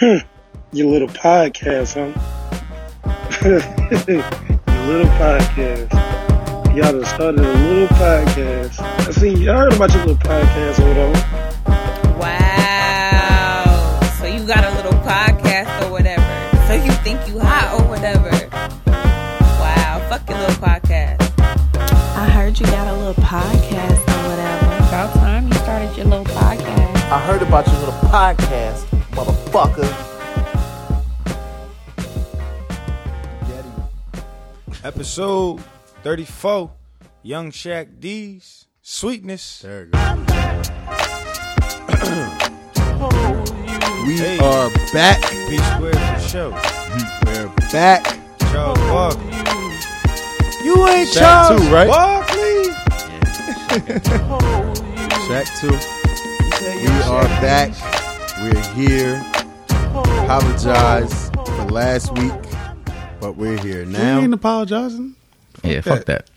Your little podcast, huh? Your little podcast. Y'all done started a little podcast. I see, I heard about your little podcast over there. Wow. So you got a little podcast or whatever. So you think you hot or whatever. Wow. Fuck your little podcast. I heard you got a little podcast or whatever. About time you started your little podcast. I heard about your little podcast, motherfucker. Episode 34, Young Shaq D's, Sweetness. There it goes. we Hey. are back. P Square for show. We're back. Charles Barkley. You ain't Shaq Charles too, right? Barkley. Shaq too. We are back. We're here. Apologize for last week, but we're here now. You ain't apologizing. Yeah, fuck that.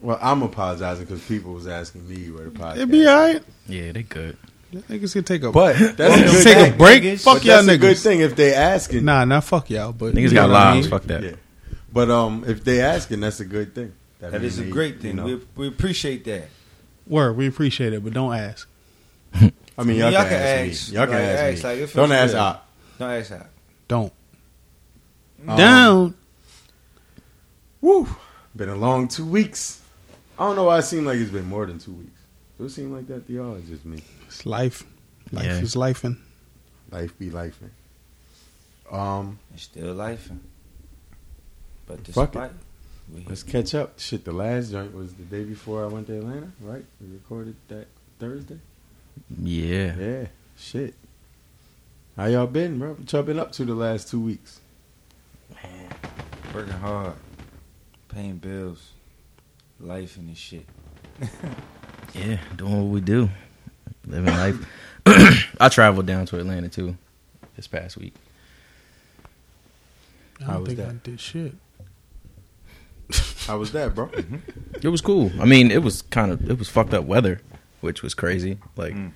Well, I'm apologizing because people was asking me where the podcast. It'd be alright. Yeah, they good. Niggas can take a But that's a good take a break. niggas. Fuck But y'all that's a good niggas. thing if they asking. Nah, not fuck y'all. But Niggas got know what I lives. mean? Fuck that. Yeah. But um, if they asking, that's a good thing. That is a means great they- thing. you know. We, we appreciate that. Word, we appreciate it, but don't ask. I mean, y'all, Y'all can, can ask, ask. me. Y'all can Like, ask, ask, me. like, Don't ask good. out. Don't ask how. Don't. Um, Down. Woo! Been a long two weeks. I don't know why it seemed like it's been more than two weeks. It seem like that to y'all? It's just me. It's life. Life Yeah. is lifing. Life be life. Um, It's still life. But Fuck despite, we let's catch up. Shit, the last joint was the day before I went to Atlanta, right? We recorded that Thursday. Yeah. Yeah, shit. How y'all been, bro? What y'all been up to the last two weeks? Man, working hard, paying bills, life and this shit. Yeah, doing what we do. Living life. I traveled down to Atlanta too this past week. I How don't was think that? I did shit. How was that, bro? Mm-hmm. It was cool. I mean, it was kind of it was fucked up weather, which was crazy. Like Mm.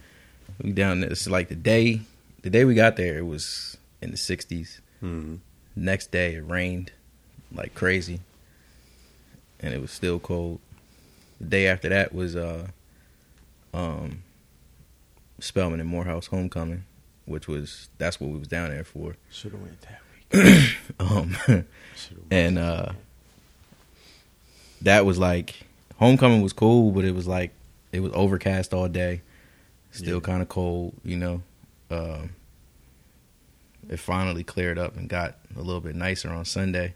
we down there. It's like the day the day we got there, it was in the sixties. hmm Next day, it rained like crazy, and it was still cold. The day after that was uh, um, Spelman and Morehouse homecoming, which was that's what we was down there for. Should have went that week. Um, and uh, that was like homecoming was cool, but it was like it was overcast all day, still Yeah. kind of cold, you know. Um, it finally cleared up and got a little bit nicer on Sunday.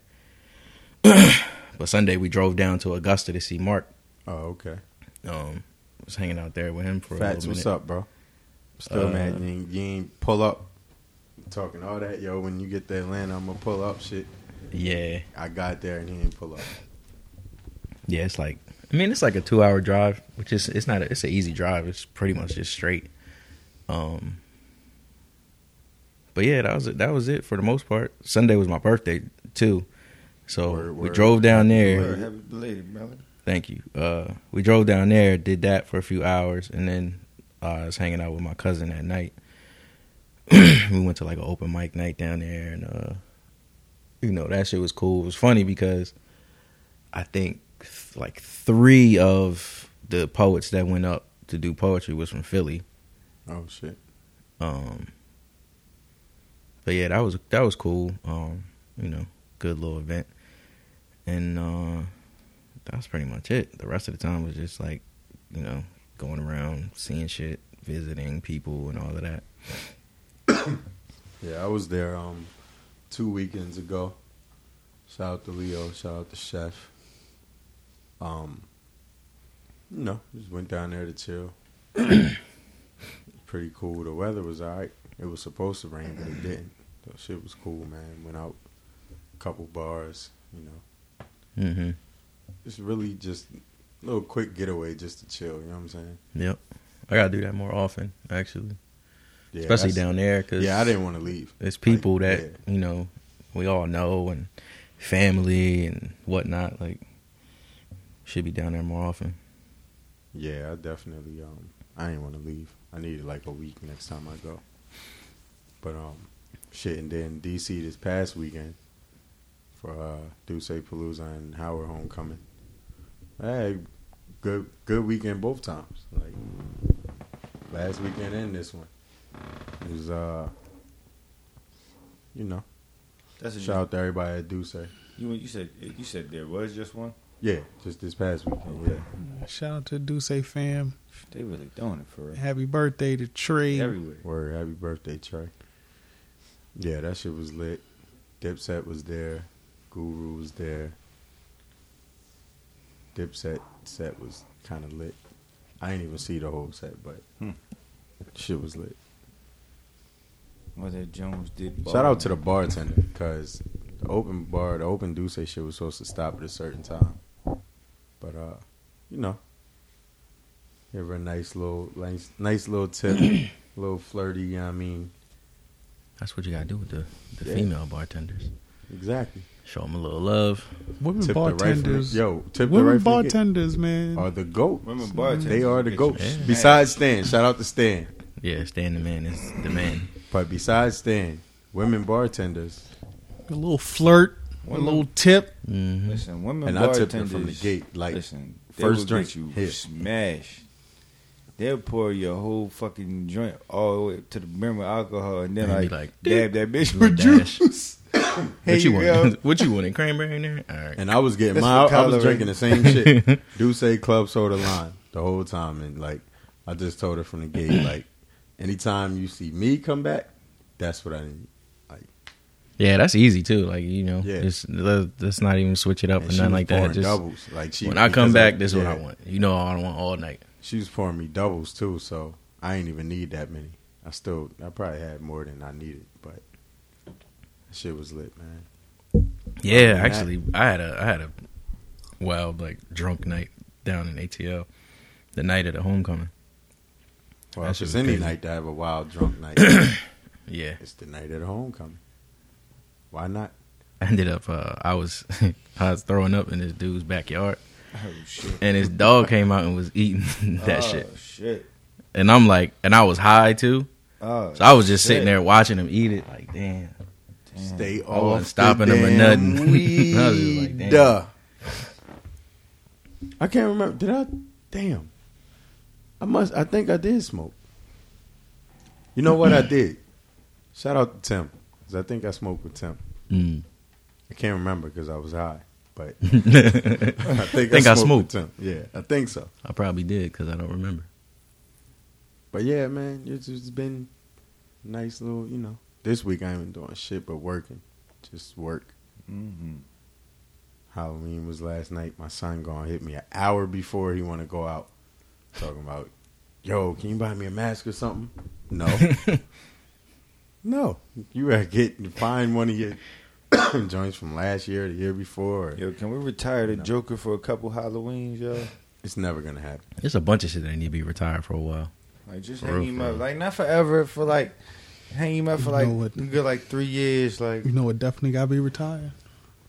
but Sunday we drove down to Augusta to see Mark. Oh, okay. Um, was hanging out there with him for a Fats, little what's up, bro? Still Uh, mad you ain't, you ain't pull up. Talking all that, yo. When you get to Atlanta, I'm gonna pull up. Shit, Yeah, I got there and he didn't pull up. yeah. It's like I mean, it's like a two hour drive, which is it's not a, it's an easy drive. It's pretty much just straight. Um, but yeah, that was it. That was it for the most part. Sunday was my birthday too, so Word, we word. drove down there. Word, happy belated, brother. Thank you. Uh, we drove down there, did that for a few hours, and then uh, I was hanging out with my cousin that night. we went to like an open mic night down there, and uh, you know that shit was cool. It was funny because I think th- like three of the poets that went up to do poetry was from Philly. Oh shit. Um, but yeah, that was that was cool. Um, you know, good little event, and uh, that was pretty much it. The rest of the time was just like, you know, going around, seeing shit, visiting people, and all of that. Yeah, I was there um two weekends ago. Shout out to Leo. Shout out to Chef. Um, you know, just went down there to chill. Pretty cool. The weather was alright. It was supposed to rain, but it didn't. So shit was cool, man. Went out, a couple bars. You know, Mm-hmm. it's really just a little quick getaway just to chill. You know what I'm saying? Yep, I gotta do that more often, actually, Yeah, especially down there because Yeah, I didn't want to leave. It's people Like, that yeah. you know we all know and family and whatnot. Like should be down there more often. Yeah, I definitely. Um, I didn't want to leave. I needed like a week next time I go. But um, shit, and then DC this past weekend for uh, Duce Palooza and Howard Homecoming. Hey, good good weekend both times. Like last weekend and this one. It was uh, you know, That's a shout out to everybody at Duce. You you said you said there was just one. Yeah, just this past weekend. Yeah, Shout out to Duce fam. They really doing it for real. Happy birthday to Trey. Everywhere. word, happy birthday, Trey. Yeah, that shit was lit. Dipset was there. Guru was there. Dipset set was kind of lit. I didn't even see the whole set, but Hmm. shit was lit. What that Jones did. Shout out to the bartender because the open bar, the open Duce shit was supposed to stop at a certain time. But uh, you know, give her a nice little, nice, nice little tip, a little flirty. You know what I mean, That's what you gotta do with the, the Yeah. female bartenders. exactly. Show them a little love. Women Tip the right bartenders. yo, tip Women the gate. bartenders, man. Are the goat. Women bartenders. They are the Get goats. Yeah. Besides Stan, shout out to Stan. Yeah, Stan the man is the man. But besides Stan, women bartenders, a little flirt, a little tip. Hmm Listen, women and I bartenders tipped her from the gate. Like listen, first will drink, get you here. smash. They'll pour your whole fucking joint all the way to the brim with alcohol, and then And like, like, dab that bitch with juice. Here What you you go. want? what you want? Cranberry in there? All right. And I was getting That's my, I was coloring. drinking the same shit. Douce Club Soda Lime the whole time, and like I just told her from the gate, like anytime you see me come back, that's what I need. Yeah, that's easy too. Like you know, Yeah. just let, let's not even switch it up And or nothing like that. Just doubles. Like she, when I come back, of- this is what I want. You know, I want all night. She was pouring me doubles too, so I ain't even need that many. I still, I probably had more than I needed, but shit was lit, man. Yeah, than actually, I had a I had a wild like drunk night down in ATL the night of the homecoming. Well, That it's any crazy. night to have a wild drunk night, Yeah, it's the night of the homecoming. Why not? I ended up uh, I was I was throwing up in this dude's backyard, Oh shit! and his dog came out and was eating that oh, shit. shit. And I'm like, and I was high too, Oh, so I was just shit. sitting there watching him eat it. Like, damn. Damn. Stay I off wasn't stopping him or nothing. Weed. I was like, damn. Duh. I can't remember. Did I? Damn. I must. I think I did smoke. You know what I did? Shout out to Tim, because I think I smoked with Tim. Mm. I can't remember because I was high, but I I think, Think I I smoked, smoked. with Tim. Yeah, I think so. I probably did because I don't remember. But yeah, man, it's just been nice little. You know, this week I ain't been doing shit but working, just work. Mhm. Halloween was last night. My son gonna hit me an hour before he want to go out, talking about, "Yo, can you buy me a mask or something?" No, no. You gotta get find one of your joints from last year, the year before. or- Yo, can we retire the No. Joker for a couple Halloweens, yo? It's never gonna happen. There's a bunch of shit that need to be retired for a while. Like just For hang real, him up, like not forever, for like hang him up for You like know what? you get like three years, like You know what definitely got to be retired?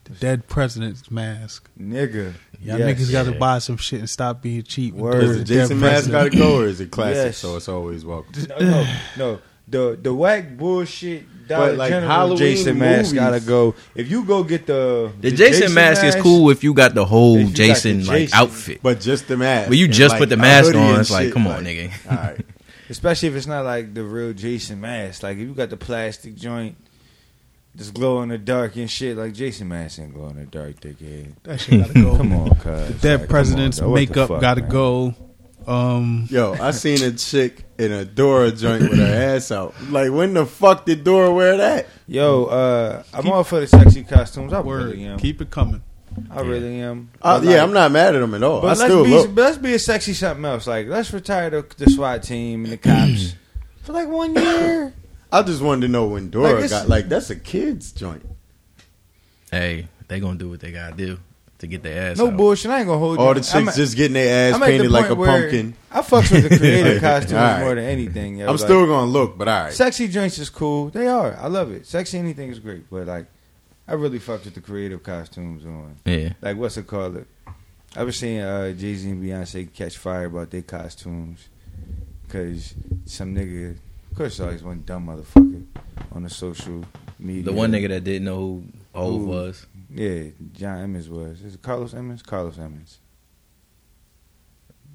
The dead president's mask. nigga. Y'all Yes. niggas got to Yeah. buy some shit and stop being cheap. and Word. the the dead Jason mask gotta go, or is it classic? Yes. So it's always welcome. No, no, no. The the whack bullshit Dollar But, like, General Halloween Jason mask gotta go. If you go get the The, Jason, mask, is cool if you got the whole If you got the Jason like outfit. But just the mask. When you just like, put the mask on, and it's like, shit, come on, nigga. All right. especially if it's not like the real Jason mask. Like if you got the plastic joint, just glow in the dark and shit. Like Jason mask ain't glow in the dark, dickhead. That shit got to go. Come on, cuz. The dead Like, president's on, dog. The makeup fuck, got to man? go. Um, Yo, I seen a chick in a Dora joint with her ass out. Like, when the fuck did Dora wear that? Yo, uh, I'm all for the sexy costumes. I word. really am. Keep it coming. I really am. Uh, yeah, like- I'm not mad at them at all. But I let's still be look. let's be a sexy something else. Like let's retire the, the SWAT team and the cops for like one year. I just wanted to know when Dora Like, got like that's a kid's joint. Hey, they gonna do what they gotta do to get their ass No out. bullshit. I ain't gonna hold you. All the chicks I'm, just getting their ass I'm at the painted like a pumpkin. I fucks with the creative costumes alright. more than anything. Yo. I'm Like, still gonna look, but all right. sexy drinks is cool. They are. I love it. Sexy anything is great, but like I really fucked with the creative costumes on. Yeah, Like what's it called? It. I was seeing uh, Jay Z and Beyonce catch fire about their costumes because some nigga, of course, always one dumb motherfucker on the social media. The one nigga that didn't know who Hove Who? was. Yeah, John Emmons was. Is it Carlos Emmons? Carlos Emmons.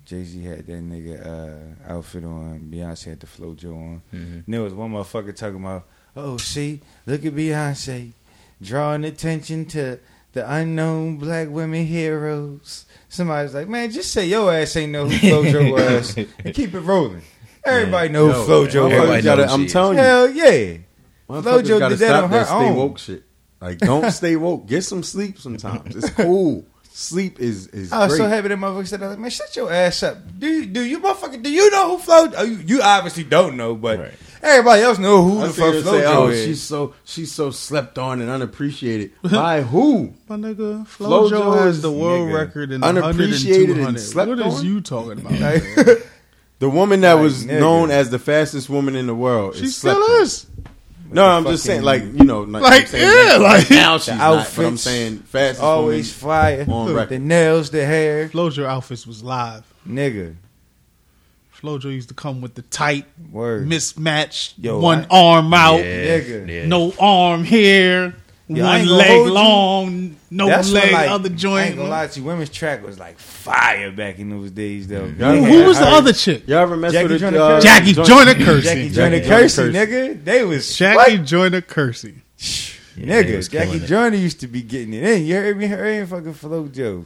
Jay Z had that nigga uh, outfit on. Beyonce had the FloJo on. hmm And there was one motherfucker talking about, oh, see, look at Beyonce drawing attention to the unknown black women heroes. Somebody's like, man, just say your ass ain't know who FloJo was and keep it rolling. Everybody know Yo, who FloJo everybody was. know gotta- who I'm telling you, Hell yeah. motherfuckers FloJo did that stop on her own. woke shit. Like, don't stay woke. Get some sleep sometimes. It's cool. Sleep is is oh, I was great. so happy that motherfucker said that. Like, man, shut your ass up. Do you, do you motherfucker, do you know who Flo? Oh, you, you obviously don't know, but Right. everybody else know who I the fuck say, "Oh, is. she's so she's so slept on and unappreciated by who? My nigga, Flojo Flojo has the world nigga. record in 100 and Unappreciated and 200. slept What is on? you talking about? Like. The woman that Like, was nigga. known as the fastest woman in the world. she still slept on. Is. No, I'm just saying, like you know, like, Like, I'm saying, yeah, like- now she's not. But I'm saying fast always fire. on The nails, the hair. Flojo outfits was live. Nigga. Flojo used to come with the tight, Word. mismatched, Yo, one I- arm out, Yeah, Nigga. yeah. no arm here, Yo, one leg long, no That's when, leg like, other I joint. ain't gonna lie to you. Women's track was like fire back in those days, though. Y'all They Who, was the her- other chick? Y'all ever mess Jackie with Joyner uh, Jackie Joyner Kersee. Jackie Jackie Joyner Joyner Kersee, Kersee. nigga. They was Jackie? Joyner Kersee. Yeah, nigga. Jackie. Joyner used to be getting it in. You heard me? Her ain't fucking Flo Joe.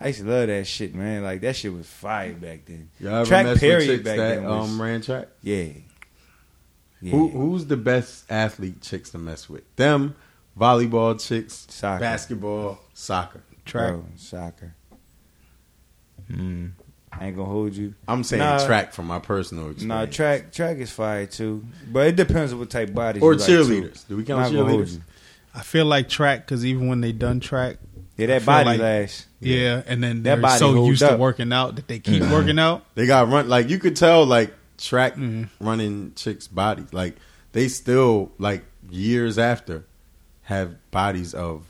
I used to love that shit, man. Like that shit was fire back then. Y'all ever Track mess period with back that then was- um, ran track? Yeah. Yeah. Who who's the best athlete chicks to mess with? Them, volleyball chicks, Soccer. basketball, soccer. Track. Bro, soccer. Mm. I ain't gonna hold you. I'm saying Nah. track from my personal experience. Nah, track track is fire too, but it depends on what type body. or you like, too. cheerleaders. Do we count Not gonna cheerleaders? I feel like track because even when they done track, Yeah, that body like- lasts. yeah, and then That they're body so hold used to working out that they keep Mhm. working out. They got run like you could tell like track Mhm. running chicks' bodies. Like they still like years after have bodies of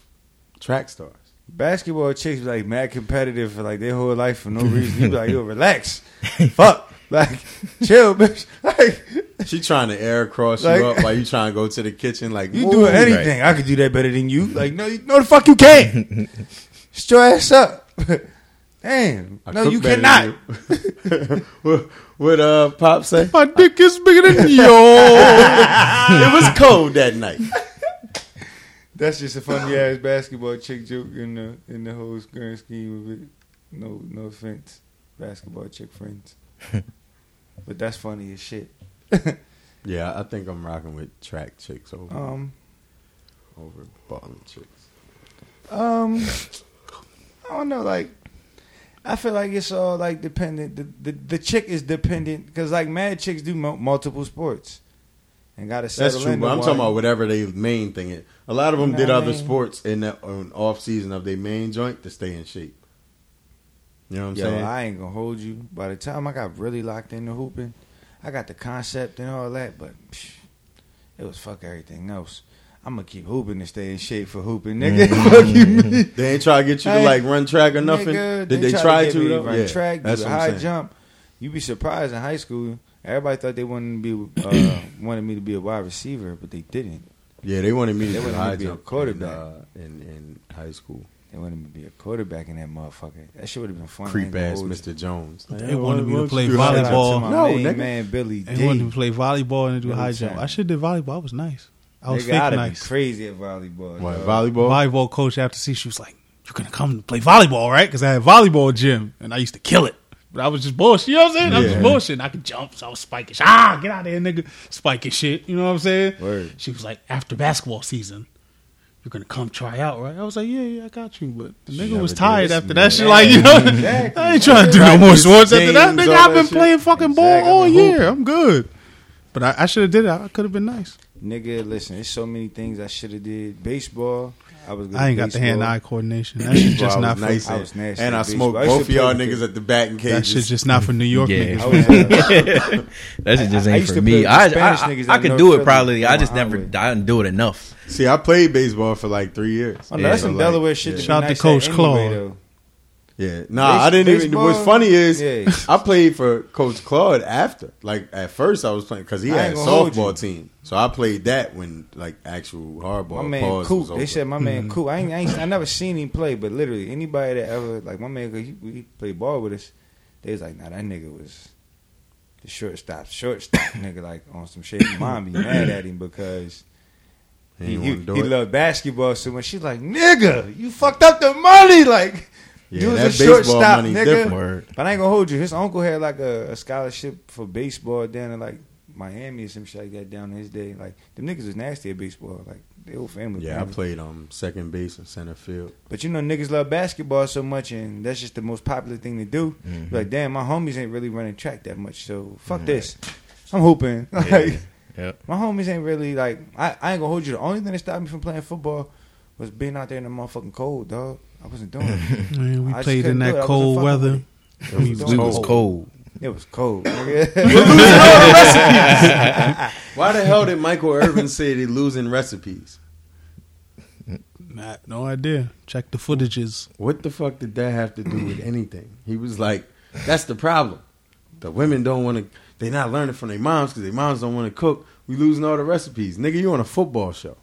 track stars. Basketball chicks be like mad competitive for like their whole life for no reason. You be like, yo, relax, fuck, like chill, bitch. Like She trying to air cross Like- you up while you trying to go to the kitchen. Like you move. doing anything, I could do that better than you. Like no, you- no, the fuck you can't. Shut your ass up. Damn, I no, you better cannot. than you. what, what uh Pop say? My dick is bigger than yours. it was cold that night. That's just a funny ass basketball chick joke in the in the whole grand scheme of it. No, no offense, basketball chick friends, but that's funny as shit. Yeah, I think I'm rocking with track chicks over Um, over balling chicks. um, I don't know. Like, I feel like it's all like dependent. The the, the chick is dependent because like mad chicks do mo- multiple sports and got to settle That's true, but I'm talking about whatever their main thing is. A lot of them Nah, did other man. sports in the on off season of their main joint to stay in shape. You know what I'm Yo, saying? I ain't gonna hold you. By the time I got really locked into hooping, I got the concept and all that, but psh, it was fuck everything else. I'm gonna keep hooping to stay in shape for hooping, nigga. Mm-hmm. fuck you, mean? they ain't try to get you to Hey, like run track or nothing. Nigga, Did they, try get to? me though? run track, that's do what a I'm high saying. jump. You be surprised in high school. Everybody thought they wanted to be uh, wanted me to be a wide receiver, but they didn't. Yeah, they wanted me to They do wanted me to be a quarterback. in, uh, in in high school. They wanted me to be a quarterback in that motherfucker. That shit would have been fun. Creep ass. Mr. Jones. They wanted me to play Shout to volleyball. my No, main nigga. man Billy They D. wanted to play volleyball and do Every high jump. time. I should did volleyball. I was nice. I was Nigga, fake I'd nice. been crazy at volleyball. What dog. volleyball? volleyball coach after see she was like, "You're gonna come to play volleyball, right?" Because I had volleyball gym and I used to kill it. I was just bullshit. You know what I'm saying? I was just bullshit. I could jump, so I was spiking. shit. Ah, get out of here, nigga. Spiking shit. You know what I'm saying? Word. She was like, after basketball season, you're gonna come try out, right? I was like, yeah, yeah, I got you. But the nigga was tired after that shit. Like, you know, Exactly. I ain't trying to do no more sports after that. Nigga, I've been that shit. playing fucking ball all year. I'm good. But I, I should have did it. I could have been nice. Nigga, listen, there's so many things I should have did. Baseball, I was. Good I ain't at got the hand-eye coordination. That shit's just not was for nice I was nasty and at I smoked. I both of y'all niggas at the batting that cages. shit's just not for New York Yeah. niggas. I was, uh, That shit just I ain't used for me. I Spanish I, niggas I, at could do it probably. I just never. highway. I didn't do it enough. See, I played baseball for like three years. Oh, no, that's So, some like, Delaware shit. yeah. To Shout out to Coach at Claude. Yeah, nah, I didn't even. What's funny is Yeah. I played for Coach Claude after. Like at first, I was playing because he I had a ain't gonna hold softball team, so I played that when like actual hardball. My man Coop. They said my man Mm-hmm. Coop. I ain't, I ain't I never seen him play, but literally anybody that ever like my man, he, he played ball with us. They was like, nah, that nigga was the shortstop, shortstop nigga, like on some shit. Mom be mad at him because He he he, he loved basketball so much. She's like, nigga, you fucked up the money, like. Yeah, you was that a baseball shortstop, money nigga. different. But I ain't gonna hold you. His uncle had like a, a scholarship for baseball down in like Miami or some shit like that down in his day. Like them niggas was nasty at baseball. Like the whole family. Yeah, I played um second base and center field. But you know, niggas love basketball so much, and that's just the most popular thing to do. Mhm. Like, damn, my homies ain't really running track that much, so fuck this. I'm hooping. Yeah. Like, Yep. my homies ain't really like. I, I ain't gonna hold you. The only thing that stopped me from playing football was being out there in the motherfucking cold, dog. I wasn't doing it. Man, we I played in couldn't do it. I that cold weather. with It We was was cold. was cold. It was cold. Why the hell did Michael Irvin say they losing recipes? Nah, no idea. Check the footages. What the fuck did that have to do with anything? He was like, "That's the problem. The women don't want to. They're not learning from their moms because their moms don't want to cook. We losing all the recipes, nigga. You on a football show?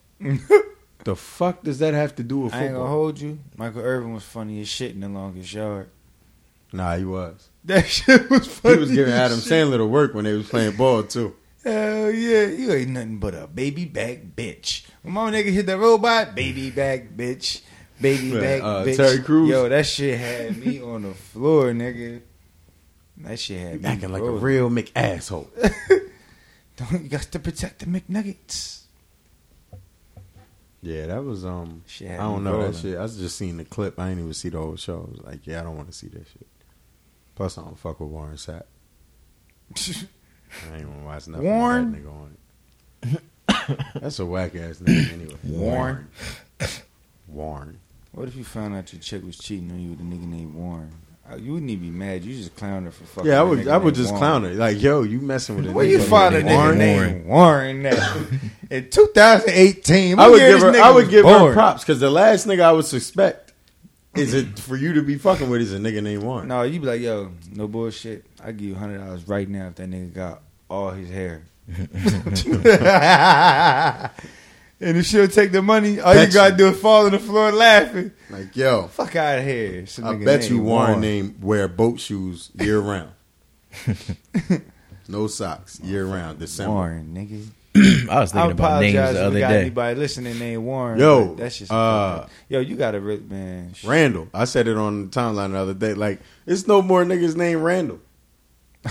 The fuck does that have to do with I ain't gonna football? hold you. Michael Irvin was funny as shit in the longest yard. Nah, he was. That shit was funny. He was giving as Adam shit. Sandler to work when they was playing ball too. Hell yeah, you ain't nothing but a baby back bitch. When my nigga hit that robot, baby back bitch, baby back uh, bitch. Terry Crews? Yo, that shit had me on the floor, nigga. That shit had me Acting like a real McAsshole. Don't you got to protect the McNuggets? Yeah, that was um. Shit I don't know that shit. I just seen the clip. I didn't even see the whole show. I was like, yeah, I don't want to see that shit. Plus, I don't fuck with Warren Sapp. I ain't want to watch nothing. Warren? That nigga on it. That's a whack ass name anyway. Warren? Warren. What if you found out your chick was cheating on you with a nigga named Warren? Uh, You wouldn't even be mad. You just clown her for fucking. Yeah, I would. I would just Warren. clown her. Like, yo, you messing with a Where you find a nigga Warren? named Warren that in 2018? I would give her. I would give her props because the last nigga I would suspect is it for you to be fucking with is a nigga named Warren. No, you be like, yo, no bullshit. I give you hundred dollars right now if that nigga got all his hair. and if she'll take the money, all Bet you gotta you. do is fall on the floor laughing. Like, yo, Fuck out of here. Some I nigga bet you named Warren name wear boat shoes year round. no socks year round. December. Warren, nigga. I was I thinking about names apologize the if we other got day. anybody listening named Warren. Yo, that's just uh, yo. You gotta really, man. sh- Randall. I said it on the timeline the other day. Like, it's no more niggas named Randall.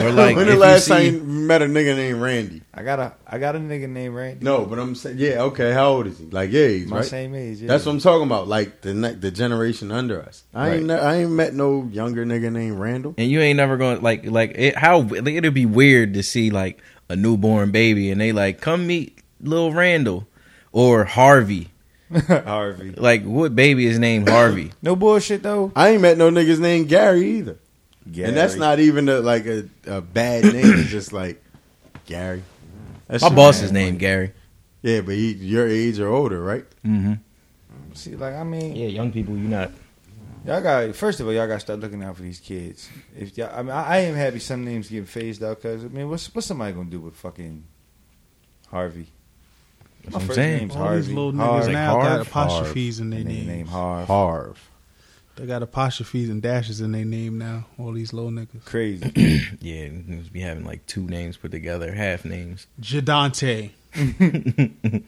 Or like, when if the you last see- time you met a nigga named Randy? I got a, I got a nigga named Randy. No, but I'm saying, yeah, okay. How old is he? Like, yeah, he's my right. same age. Yeah. That's what I'm talking about. Like the ne- the generation under us. I ain't ne- I ain't met no younger nigga named Randall. and you ain't never going like like it, how like, it'd be weird to see like a newborn baby and they like come meet little Randall or Harvey. Harvey. Like what baby is named Harvey? No bullshit though. I ain't met no niggas named Gary either. And that's not even a, like a, a bad name. it's just like Gary. That's My boss's name, man. Gary. Yeah, but he your age or older, right? Mm-hmm. See, like I mean, Yeah, young people, you not. Y'all got first of all, y'all got to start looking out for these kids. If y'all, I mean, I, I am happy some names getting phased out because I mean, what's what's somebody gonna do with fucking Harvey? That's My what I'm first saying. name's All Harvey. these little Harv. niggas now got Harv, apostrophes in their And name. name Harv. Harv. They got apostrophes and dashes in their name now. All these little niggas. Crazy. Yeah, niggas be having like two names put together, half names. Jadante.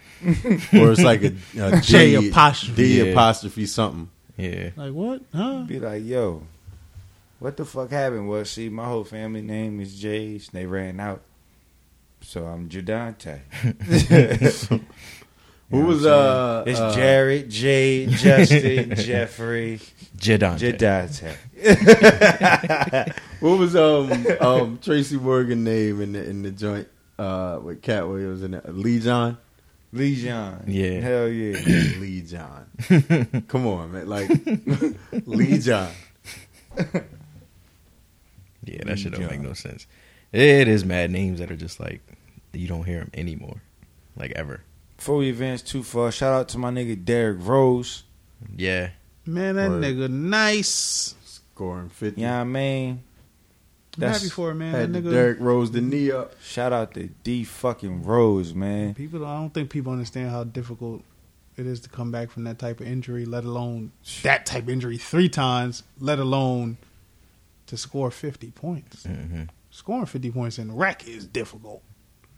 Or it's like a, a J D- apostrophe. D Yeah. apostrophe something. Yeah. Like what? Huh? Be like, yo, what the fuck happened? Well, see, my whole family name is J's. They ran out, so I'm Jadante. Who You know was what uh? It's uh, Jared, Jade, Justin, Jeffrey, Jadante. Jadante. What was um um Tracy Morgan name in the in the joint uh with Katt Williams in it? Lee John. Lee John. Yeah. Hell yeah. Lee John. Come on, man. Like Lee John. Yeah, that shit don't make no sense. It is mad names that are just like you don't hear them anymore, like ever. Before we advance too far, shout out to my nigga Derrick Rose. Yeah, Man, that Word. nigga nice. Scoring 50. You know I mean? I'm That's- happy for it, man. Had That the nigga. Derrick Rose the knee up. Shout out to D fucking Rose, man. People, I don't think people understand how difficult it is to come back from that type of injury, let alone that type of injury three times, let alone to score 50 points. hmm Scoring 50 points in the rack is difficult.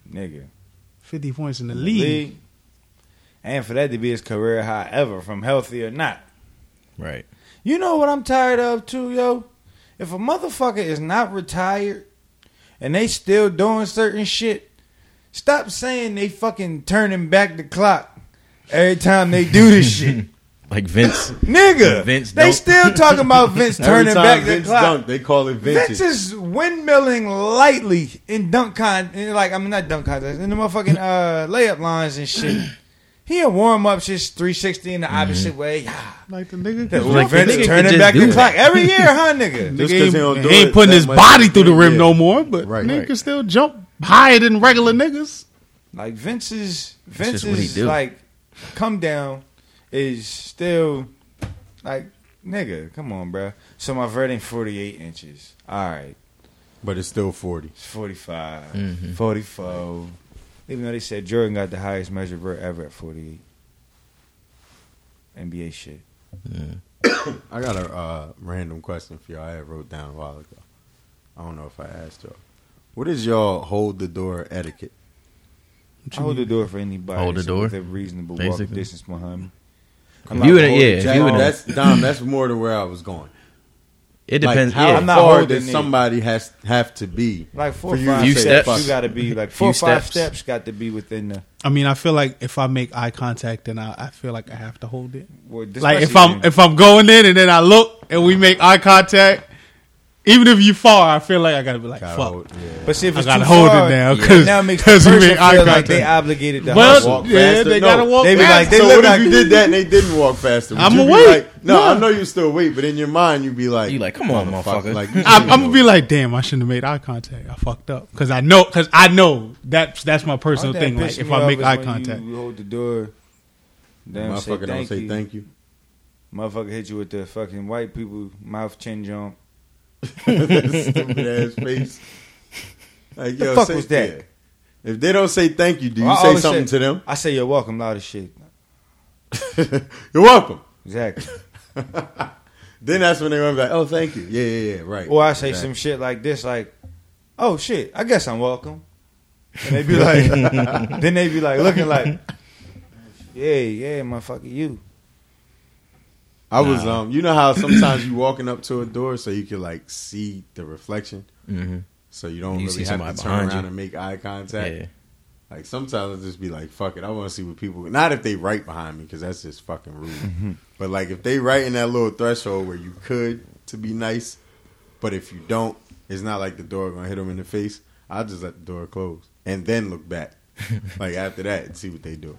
Nigga. 50 points in the The league. And for that to be his career high ever, from healthy or not. Right. You know what I'm tired of too, yo? If a motherfucker is not retired and they still doing certain shit, stop saying they fucking turning back the clock every time they do this shit. Like Vince. Nigga, Vince they don't- still talking about Vince turning back Vince the clock. dunk, they call it Vince. Vince is windmilling lightly in dunk con, in like I mean not dunk contests, in the motherfucking uh, layup lines and shit. He a warm up just 360 in the opposite way. Yeah. Like the nigga. Like Like, the Vince nigga turning back the clock every year, huh, nigga? Just Nigga 'cause ain't, he don't do he ain't putting his body through the rim yeah. no more, but Right. nigga Right. can still jump higher than regular niggas. Like Vince's That's just what he Vince's like come down is still like nigga. Come on, bro. So my vert ain't 48 inches. All right, but it's still 40. it's 45, Mhm. 44. Even though they said Jordan got the highest measured vert ever at 48. NBA shit. Yeah. I got a uh, random question for y'all. I wrote down a while ago. I don't know if I asked y'all. What is y'all hold the door etiquette? I hold the door for anybody. Hold the that's door? Within reasonable walk distance behind me. If you in a- yeah, you in a- that's Dom. That's more than where I was going. It depends. Like, how yeah. I'm not far holding does it. somebody has have to be? Like four or you five steps, steps. you got to be like four or five steps. steps got to be within the. I mean, I feel like if I make eye contact, then I, I feel like I have to hold it. Well, Like if I'm if I'm going in and then I look and we make eye contact, even if you far, I feel like I gotta be like Gotta fuck. hold- yeah. But see, if I gotta too hold far, it now yeah, now it makes the because we person make eye feel contact. like they obligated to Well, hustle. Walk yeah, faster? they No. gotta walk. They be like, they so what like if you did that and they didn't walk faster? Would I'ma wait. Like, no, Yeah. I know you still wait, but in your mind you'd be like, You like, come on, motherfucker. Like, I'm, I'm gonna be like, damn, I shouldn't have made eye contact. I fucked up because I know because I know that's that's my personal thing thing. Like if I make eye contact, you hold the door. Damn, motherfucker don't say thank you. Motherfucker hit you with the fucking white people mouth chin jump. Stupid ass face. Like, The yo, fuck say- was that? yeah. If they don't say thank you, do you I say something say- to them? I say you're welcome, loud as shit. You're welcome. Exactly. Then that's when they're gonna be like, oh, thank you. Yeah, yeah, yeah, right. Or I say Exactly. some shit like this, like, "Oh shit, I guess I'm welcome." And they be like, then they be like looking like, "Yeah, yeah, motherfucker, you." I was um you know how sometimes you walking up to a door so you can like see the reflection hmm so you don't You really have to turn around you. and make eye contact. Yeah. Like sometimes I just be like, fuck it, I want to see what people. Not if they right behind me because that's just fucking rude. but like if they right in that little threshold where you could to be nice, but if you don't, it's not like the door gonna hit them in the face. I'll just let the door close and then look back, like after that and see what they do.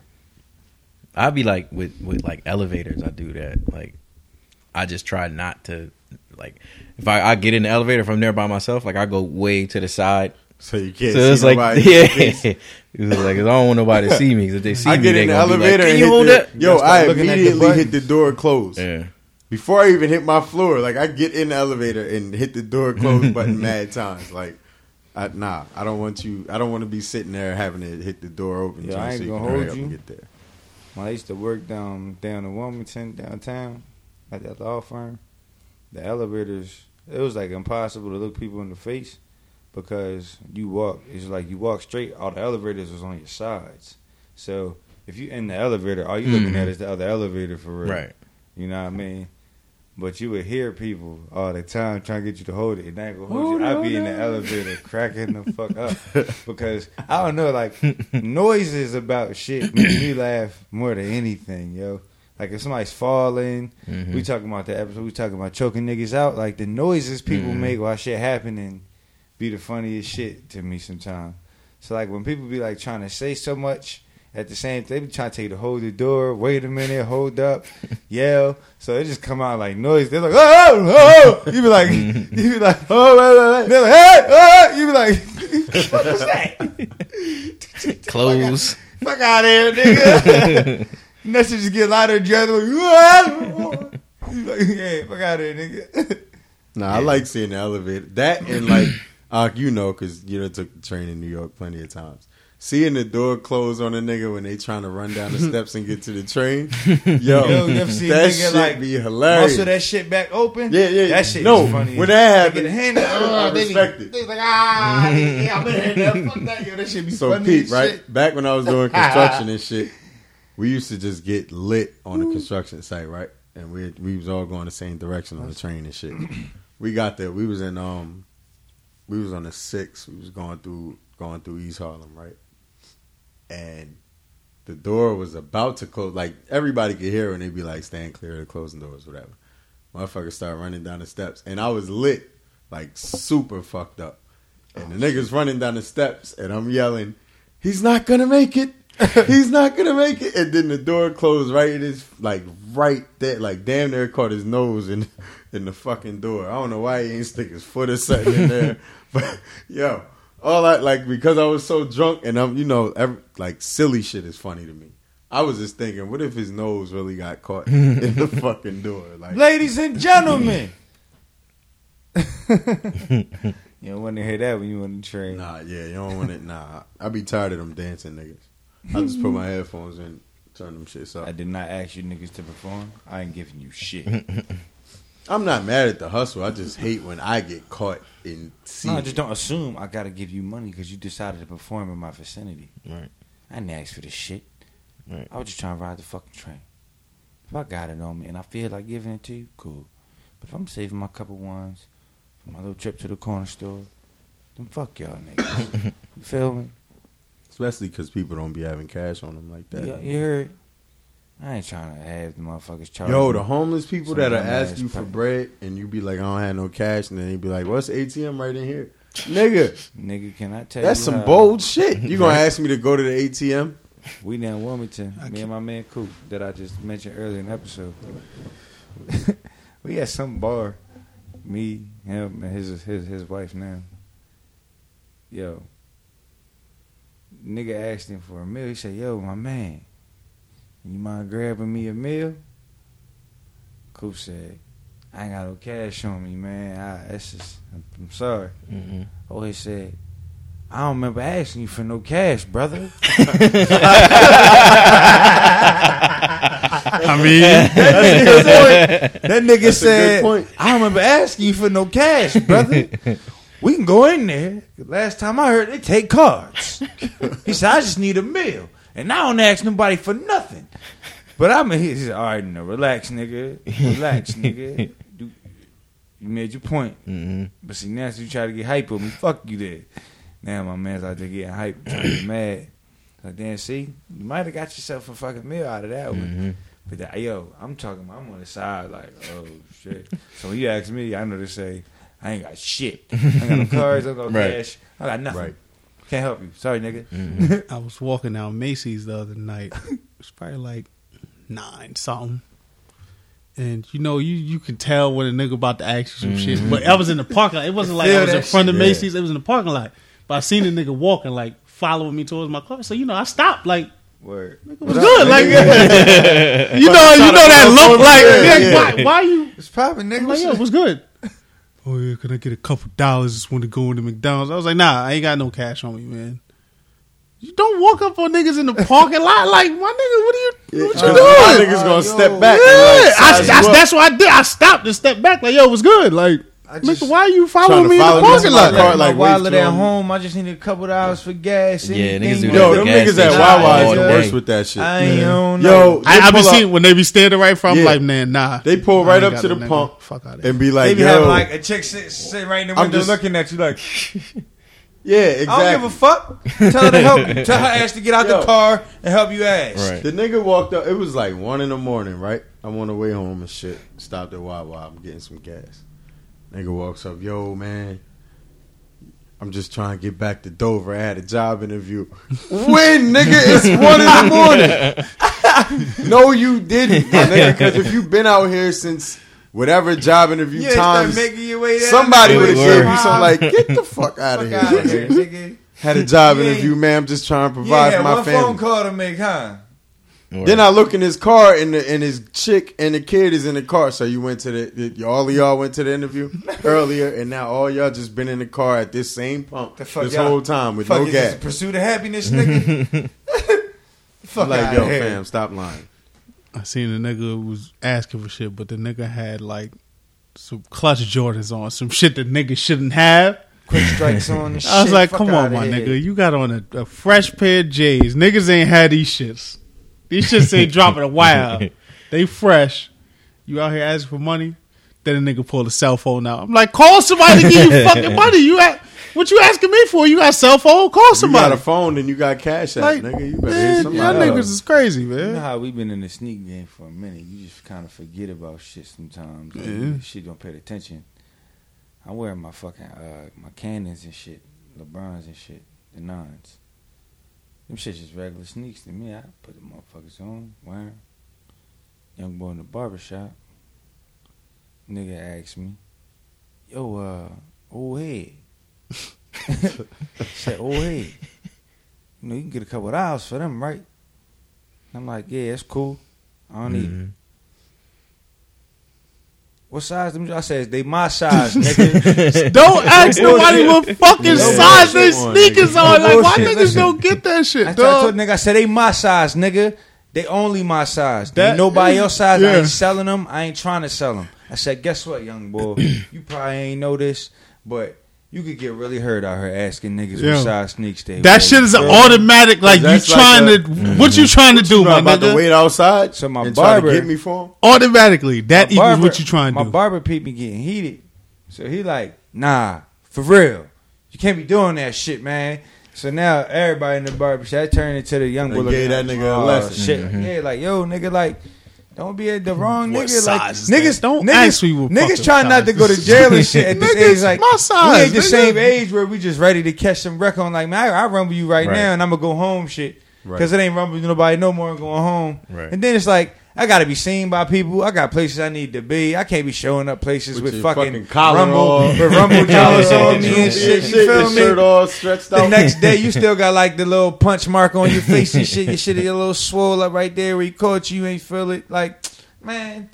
I'd be like with with like elevators. I do that. Like I just try not to like if I, I get in the elevator if I'm there by myself. Like I go way to the side. So you can't So see it's like nobody. yeah. It's like 'cause I don't want nobody to see me. 'cause if they see I me, get they in the elevator Like, and Can you hit hold the, that? Yo, I looking the immediately hit the door closed. Yeah. Before I even hit my floor, like I get in the elevator and hit the door close button mad times. Like, I, nah, I don't want you. I don't want to be sitting there having to hit the door open. Yeah, I ain't so you gonna can hurry hold up you. and Get there. When I used to work down down in Wilmington downtown at that law firm, the elevators it was like impossible to look people in the face because you walk. It's like you walk straight. All the elevators was on your sides, so if you in the elevator, all you looking Mhm. at is the other elevator for real. Right. You know what I mean? But you would hear people all the time trying to get you to hold it, and I ain't gonna hold you. I'd be in the elevator cracking the fuck up because I don't know, like noises about shit make me laugh more than anything, yo. Like if somebody's falling, Mhm. we talking about the episode. We talking about choking niggas out. Like the noises people Mhm. make while shit happening be the funniest shit to me sometimes. So like when people be like trying to say so much at the same, they be trying to you to hold the door. Wait a minute, hold up, yell. So it just come out like noise. They're like, oh, oh, oh. You be like, you be like, oh, wait, wait, wait. They're like, hey, oh. You be like, what was that? Close. Fuck out of here, nigga. Messages get louder and louder. Like, yeah, fuck out of here, nigga. Nah, I like seeing the elevator. That and like, uh, you know, because you know took the train in New York plenty of times. Seeing the door close on a nigga when they trying to run down the steps and get to the train, yo, Yo, you see that nigga, shit like, be hilarious. Muscle that shit back open. Yeah, yeah, That shit no, is funny. when that They get a happened, hand up, I uh, they be- it. They like ah, yeah, I'm in there. Fuck that, yo, that shit be So funny Pete, right shit. back when I was doing construction and shit, we used to just get lit on a construction site, right? And we we was all going the same direction on the train and shit. We got there. We was in um, we was on the six. We was going through going through East Harlem, right? And the door was about to close. Like everybody could hear when they'd be like, "Stand clear of the closing doors," whatever. Motherfuckers start running down the steps, and I was lit, like super fucked up. And the niggas running down the steps, and I'm yelling, "He's not gonna make it! He's not gonna make it!" And then the door closed right in his like right there, like damn near caught his nose in in the fucking door. I don't know why he ain't stick his foot or something in there, but yo, all that like because I was so drunk and I'm you know every, like silly shit is funny to me. I was just thinking, what if his nose really got caught in the fucking door? Like, Ladies and gentlemen. you don't want to hear that when you on the train. Nah, yeah, you don't want it. Nah, I be tired of them dancing niggas. I just put my headphones in, turn them shits up. I did not ask you niggas to perform. I ain't giving you shit. I'm not mad at the hustle. I just hate when I get caught in. no, I just don't assume I gotta give you money because you decided to perform in my vicinity. Right. I didn't ask for this shit. Right. I was just trying to ride the fucking train. If I got it on me and I feel like giving it to you, cool. But if I'm saving my couple ones for my little trip to the corner store, then fuck y'all niggas. you feel me? Especially because people don't be having cash on them like that. You, you heard? I ain't trying to have the motherfuckers charge. Yo, the homeless people that are dumb ask you for bread and you be like, I don't have no cash, and then they be like, What's ATM right in here? Nigga, nigga, can I tell that's you? That's some how- bold shit. You gonna ask me to go to the ATM? We down Wilmington, I me can't- and my man Coop, that I just mentioned earlier in the episode. we had some bar, me, him, and his his his wife now. Yo, nigga asked him for a meal. He said, "Yo, my man, you mind grabbing me a meal?" Coop said, "I ain't got no cash on me, man. I, that's just, I'm, I'm sorry." Mm-hmm. Oh, he said, I don't remember asking you for no cash, brother. I mean, that nigga That's a good said, point. I don't remember asking you for no cash, brother. we can go in there. Last time I heard, they take cards. he said, I just need a meal. And I don't ask nobody for nothing. But I'm in here. He said, all right, no, relax, nigga. Relax, nigga. You, you made your point. Mm-hmm. But see, now you try to get hype with me. Fuck you there. Now my man's out there getting hype, trying to get mad. Like, damn, see, you might have got yourself a fucking meal out of that one. Mm-hmm. But that, yo, I'm talking. I'm on the side, like, oh shit. so when you ask me, I know to say, I ain't got shit. I ain't got no cards. I ain't got no Right. cash. I got nothing. Right. Can't help you. Sorry, nigga. Mm-hmm. I was walking down Macy's the other night. It was probably like nine something. And you know, you you could tell when a nigga about to ask you some shit. But I was in the parking lot. It wasn't like I was in that front of shit, yeah. Macy's. It was in the parking lot. But I seen a nigga walking, like following me towards my car. So you know, I stopped. Like Word. it was good. Like you know, you know that look. Like yeah, Yeah. why, why you? It's popping, I'm nigga. like, yo, it was good. Oh yeah, can I get a couple dollars? Just want to go into McDonald's. I was like, nah, I ain't got no cash on me, man. You don't walk up on niggas in the parking lot like my nigga. What are you? What you Uh, doing? my niggas gonna step back. Yeah, like, I, I, that's what I did. I stopped and stepped back. Like, yo, it was good. Like, I just- nigga, why are you Trying following to me in the parking lot? car, Like, like, my wallet at home. I just need a couple dollars for gas. Yeah, anything niggas do that Yo, them niggas at Wawa is the worst with that shit. I ain't on Yo, I, they I been seeing when they be standing right from. Yeah. Like, man, nah. They pull right up to the pump Fuck out of and be They like, be having yo, like a chick sit, sit right in the I'm window just- looking at you like, yeah, I don't give a fuck. Tell her to help you. Tell her ass to get out Yo. the car and help you ass. Right. The nigga walked up. It was like one in the morning, right? I'm on the way home and shit. Stopped at Wawa. I'm getting some gas. Nigga walks up. Yo, man. I'm just trying to get back to Dover. I had a job interview. when, nigga? It's one in the morning. no, you didn't, my nigga. Because if you've been out here since whatever job interview start times, making your way somebody would have gave you some like, get the fuck out of Fuck out of here, nigga. Had a job ain't- interview, man. I'm just trying to provide ain't for my one family. phone call to make, huh? Or- Then I look in his car and the, and his chick and the kid is in the car. So you went to the, the all of y'all went to the interview earlier, and now all y'all just been in the car at this same pump The fuck this y'all- whole time with Fuck no gas. pursuit of happiness, nigga. Fuck like outta yo, here. fam, stop lying. I seen the nigga was asking for shit, but the nigga had like some clutch Jordans on, some shit that niggas shouldn't have. Quick strikes on the shit. I was like, Fuck come on, my here. nigga. You got on a, a fresh pair of J's. Niggas ain't had these shits. These shits ain't dropping a while. They fresh. You out here asking for money. Then a nigga pull a cell phone out. I'm like, call somebody to give you fucking money. You at, what you asking me for? You got a cell phone? Call somebody. You got a phone and you got cash out, like, nigga. You better man, hit y'all niggas is crazy, man. You know how we've been in the sneak game for a minute. You just kind of forget about shit sometimes. Like, Yeah. Shit don't pay attention. I'm wearing my fucking uh, my cannons and shit, LeBrons and shit, the nines. Them shit just regular sneaks to me. I put the motherfuckers on, wearing. Young boy in the barbershop. Nigga asked me, "Yo, uh, old head." Said, "Old head." You know, you can get a couple of dollars for them, right? I'm like, yeah, it's cool. I don't need it. Mhm. What size them? I said they my size, nigga. Don't ask nobody what fucking No size they sneakers on, are. Like, why niggas Listen. don't get that shit, I told, I told the nigga, I said they my size, nigga. They only my size. They That- ain't nobody else size. I ain't selling them. I ain't trying to sell them. I said, guess what, young boy? you probably ain't know this, but you could get really hurt out here asking niggas Yeah. what size sneaks they That wear. shit is an Girl, automatic. Like you That's like trying a- to, what mm-hmm. you trying to do, You my not about to nigga? wait outside So my and try to barber- get me for him? Automatically, that my equals barber- what you trying My to do. My barber peep me getting heated, so he like, nah, for real, you can't be doing that shit, man. So now everybody in the barber shop turned into the young They boy. looking gave that like, nigga a "Oh, lesson." Shit, mm-hmm. yeah, like yo, nigga, like. Don't be at the wrong What nigga. Like niggas, that? Don't niggas, what niggas trying not to go to jail and shit at this Niggas, age. Like my we size, ain't the nigga. same age where we just ready to catch some wreck on. Like man, I, I rumble you right, Right. now, and I'm gonna go home. Shit, Right. because it ain't rumbling nobody no more going home. Right. And then it's like I gotta be seen by people. I got places I need to be. I can't be showing up places With with, fucking, fucking rumble, with rumble jaws on me and shit. You feel me? shirt all stretched out. The next day, you still got like the little punch mark on your face and shit. Your shit, your little swole up right there where he caught you. You ain't feel it. Like, man,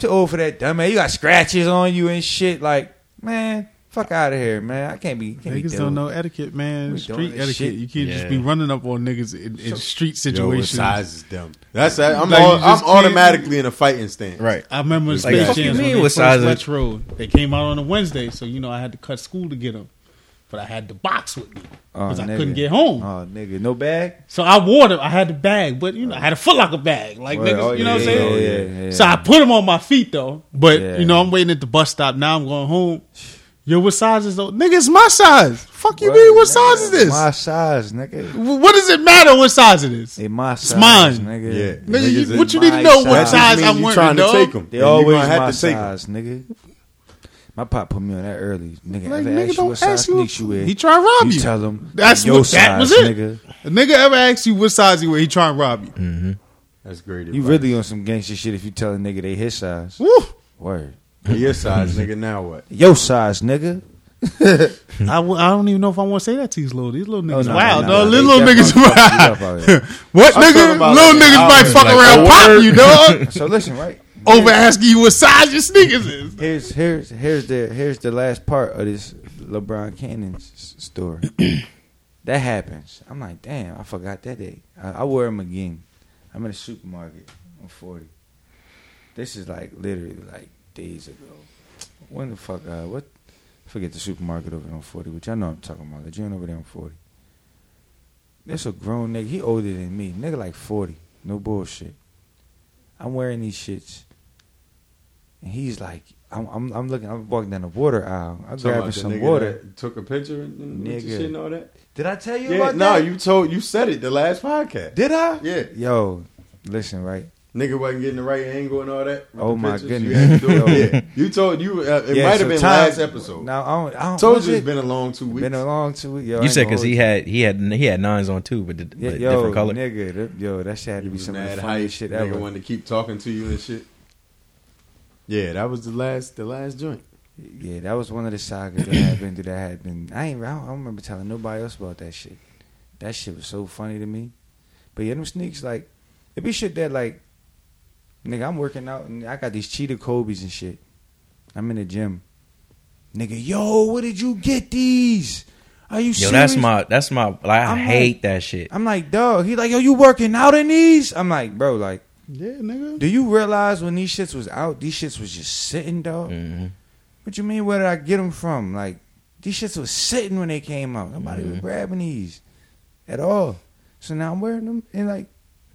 too old for that dumb man. You got scratches on you and shit. Like, man, fuck out of here, man. I can't be. Can't be Niggas dealing don't know etiquette, man. We Street etiquette. shit. You can't just be running up on niggas in, in street Yo, situations. size is them? That's that. I'm Like, all, I'm automatically in a fighting stance. Right. I remember in Like, Space fuck you Jam mean, when they what size is- Let's Road. They came out on a Wednesday, so you know I had to cut school to get them. But I had the box with me Oh, because I nigga. couldn't get home. Oh, nigga, no bag. So I wore them. I had the bag, but you know I had a Foot Locker bag, like Well, niggas. oh, you know oh, what I'm saying? yeah, yeah. So I put them on my feet though. But Yeah. you know I'm waiting at the bus stop. Now I'm going home. Yo, what size is though? Nigga, it's my size. Fuck you mean? What size is this? My size, nigga. W- What does it matter what size it is? They my size, mine. nigga. Yeah. Nigga, Niggas you, is what you need to my know size. what That size just I'm you wearing, trying dog. to take them. They always my have to take 'em. size, nigga. My pop put me on that early. Nigga, Like, ever nigga, ask you don't what size ask you what- sneaks you wear? he try to rob you. tell him That's your what- that was it. nigga. A nigga ever asks you what size you wear, he try and rob you. Mm-hmm. That's great. You advice. really on some gangster shit if you tell a nigga they his size. Woo. Word. Your size, nigga. Now what? Your size, nigga. I, w- I don't even know if I want to say that to these little these little No, nwild. no, Wow, no, no, no, little they niggas definitely fuck you up out here. what I'm nigga? about Little like niggas might hours, fuck like around, a pop word. you, dog. So listen, right? Over asking you what size your sneakers is. Here's here's here's the here's the last part of this LeBron Cannon's s- story. that happens. I'm like, damn, I forgot that day. I, I wear them again. I'm in a supermarket I'm 40. This is like literally like days ago. When the fuck? Uh, what? Forget the supermarket over there on 40, which I know I'm talking about. The joint over there on 40. There's a grown nigga. He older than me. Nigga like 40. No bullshit. I'm wearing these shits. And he's like, I'm, I'm, I'm looking, I'm walking down the water aisle. I'm Talking grabbing about the some nigga water. that Took a picture and, and Nigga. shit and all that. Did I tell you Yeah, about no, that? you told you said it the last podcast. Did I? Yeah. Yo, listen, right? Nigga wasn't getting the right angle and all that. Oh my goodness. You, to do Yo. it. yeah. you told you. Uh, it Yeah, might have so been time- last episode. Now I don't. I don't told you it? it's been a long two weeks. Been a long two weeks. Yo, You said because he had he had he had nines on too, but, the, Yeah, but yo, different color. nigga, that, yo, that shit had to be some of mad funniest shit Nigga ever. wanted to keep talking to you and shit. Yeah, that was the last the last joint. Yeah, that was one of the sagas that happened. That had been. I ain't. I don't, I don't remember telling nobody else about that shit. That shit was so funny to me. But yeah, them sneaks like It be shit that like, nigga, I'm working out and I got these cheetah Kobe's and shit. I'm in the gym. Nigga, yo, where did you get these? Are you Yo, serious? that's my that's my like I I'm like- hate that shit. I'm like, dog. He like, yo, you working out in these? I'm like, bro, like, Yeah, nigga. do you realize when these shits was out, these shits was just sitting, dog? hmm What you mean? Where did I get them from? Like, these shits was sitting when they came out. Nobody was Mhm. grabbing these at all. So now I'm wearing them, and like,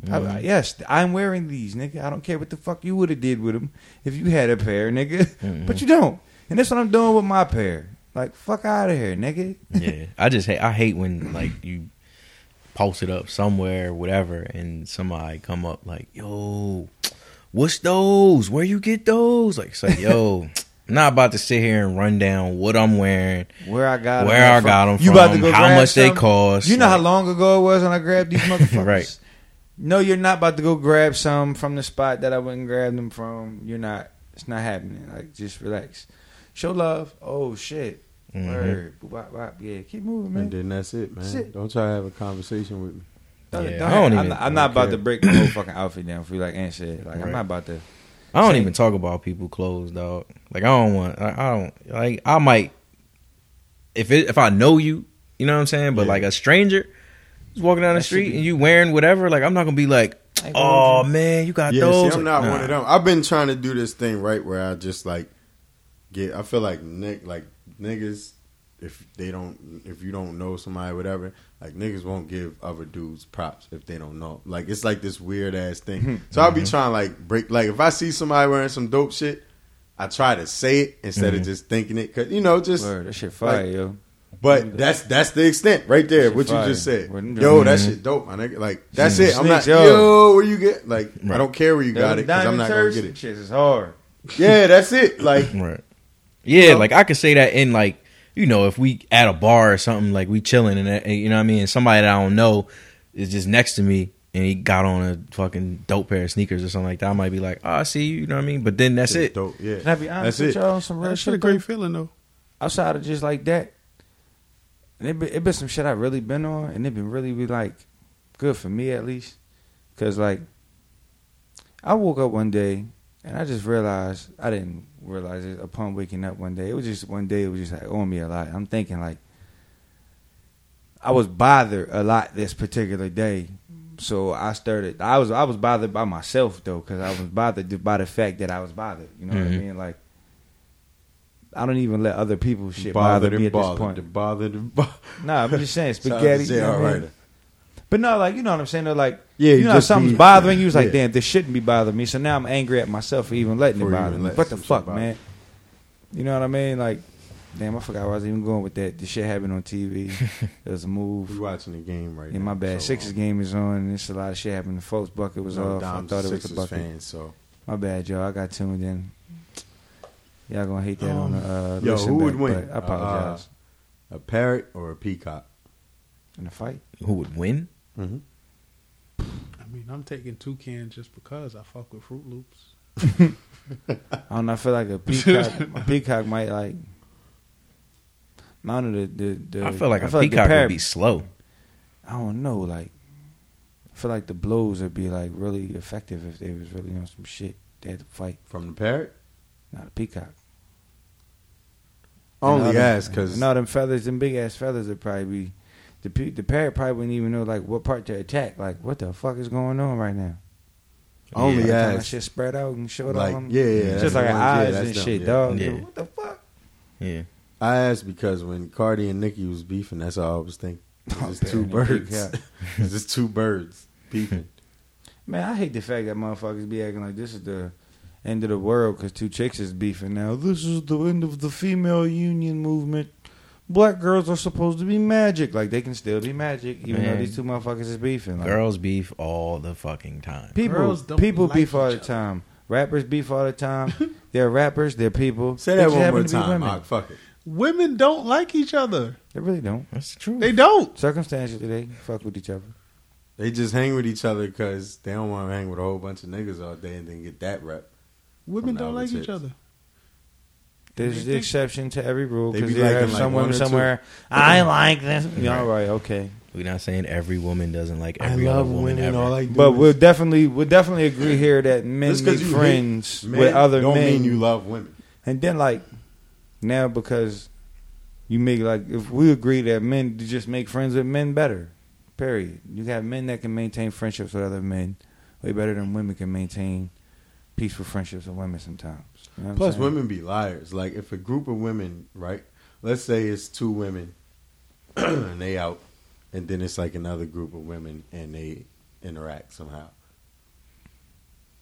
I-. I- yes, I'm wearing these, nigga. I don't care what the fuck you would have did with them if you had a pair, nigga. Mhm. But you don't, and that's what I'm doing with my pair. Like, fuck out of here, nigga. yeah, I just hate. I hate when like you post it up somewhere, whatever, and somebody come up like, "Yo, what's those? Where you get those?" Like, it's like, "Yo, I'm not about to sit here and run down what I'm wearing, Where I got where I from. got them You from, about to go how much they cost." You know how long ago it was when I grabbed these motherfuckers? Right. No, you're not about to go grab some from the spot that I wouldn't grab them from. You're not. It's not happening. Like, just relax. Show love. Oh shit. Mhm. Word. Wop, wop. Yeah, keep moving, man. And then that's it, man. That's it. Don't try to have a conversation with me. Don't- Yeah, don't- I don't I'm, even- not, I I'm not don't about care. to break the whole fucking outfit down for you, like Ant said. Like, I'm not about to. I don't Same. even talk about people clothes, dog. Like I don't want. I, I don't like. I might if it if I know you, you know what I'm saying. But Yeah. like a stranger, just walking down the That street be- and you wearing whatever, like I'm not gonna be like, oh man, you got Yeah, those. see, I'm not Like, one of them. I've been trying to do this thing right where I just like get. I feel like nick like niggas. If they don't, if you don't know somebody, whatever, like niggas won't give other dudes props if they don't know. Like it's like this weird ass thing. Hmm. So I'll be mm-hmm. trying like break. Like if I see somebody wearing some dope shit, I try to say it instead of mm-hmm. just thinking it. Cause you know, just Word. That shit fire, Like, yo. But that's that's the extent right there. Shit What you fire. just said. Well, them Yo, that shit dope, my nigga. Like that's it. I'm not. Yo. Yo, where you get? Like I don't care where you got Them it because I'm not gonna get it. Shit is hard. Yeah, that's it. Like Right. Yeah, know? like I could say that in like you know if we at a bar or something like we chilling and that, you know what I mean and somebody that I don't know is just next to me and he got on a fucking dope pair of sneakers or something like that I might be like oh I see you you know what I mean but then that's it's it Dope. Yeah, Can I be honest That's with it. y'all some real That shit? shit a though? great feeling though. outside of just like that, and it been, it been some shit I really been on, and it been really be like good for me at least, cause like I woke up one day and I just realized I didn't realize it upon waking up one day. It was just one day. It was just like on me a lot. I'm thinking like I was bothered a lot this particular day. So I started. I was I was bothered by myself though, because I was bothered by the fact that I was bothered. You know what I Mhm. mean? Like I don't even let other people shit bother bothered me at this point. bothered and bothered. Nah, I'm just saying spaghetti. to you know I mean? But no, like you know what I'm saying. They're like Yeah, you you know, something's be- bothering you. It's like, yeah. damn, this shouldn't be bothering me. So now I'm angry at myself for even letting For it bother me. What the fuck, bother man? You know what I mean? Like, damn, I forgot where I was even going with that. The shit happened on TV. it was a move. We watching the game right Yeah, now. my bad. so, Sixers um, game is on, and it's a lot of shit happening. The folks bucket was know, off. I thought it was a Sixers bucket. fan, so My bad, y'all. I got tuned in. Y'all gonna hate that on the uh, yo, listen who would back, win? but I apologize. a parrot or a peacock. In the fight, who would win Mm-hmm. I mean, I'm taking toucan just because I fuck with Froot Loops. I don't know. I feel like a peacock. a peacock might like. I don't the, the, the I feel like a the peacock parrot- would be slow I don't know. Like, I feel like the blows would be like really effective if they was really on some shit. They had to fight, From the parrot? not a peacock. I only And all them- because and all them feathers, them big ass feathers, would probably be. The pe- the parrot probably wouldn't even know like what part to attack. Like, what the fuck is going on right now? Only By the time that shit spread out and showed Like, all them. yeah, yeah, just like the her ones, yeah, eyes that's and them, shit, yeah. dog. Yeah. What the fuck? yeah I asked because when Cardi and Nicki was beefing, that's all I was thinking. Oh, It's just two birds. peacock. it's just two birds beefing. Man, I hate the fact that motherfuckers be acting like this is the end of the world because two chicks is beefing now. This is the end of the female union movement. Black girls are supposed to be magic. Like they can still be magic, even Man. though these two motherfuckers is beefing. Like, girls beef all the fucking time people, Girls don't people like beef all the time. Rappers beef all the time. they're rappers. They're people. Say that just one more time. women. Mark. Fuck it. Women don't like each other. They really don't. that's true They don't. Circumstantially, they fuck with each other. They just hang with each other because they don't want to hang with a whole bunch of niggas all day and then get that rep. Women don't like each other. There's the exception to every rule They because be you acting have like some one women or two. somewhere. I like this. Yeah, all right, okay. We're not saying every woman doesn't like I every love other woman women. ever. All I do But is- we'll definitely we'll definitely agree here that men Just make 'cause you friends men with other don't men. mean you love women. And then like now because you make like if we agree that men to just make friends with men better. Period. You have men that can maintain friendships with other men way better than women can maintain peaceful friendships with women sometimes. You know Plus, women be liars. Like if a group of women, right? Let's say it's two women, and they out, and then it's like another group of women, and they interact somehow.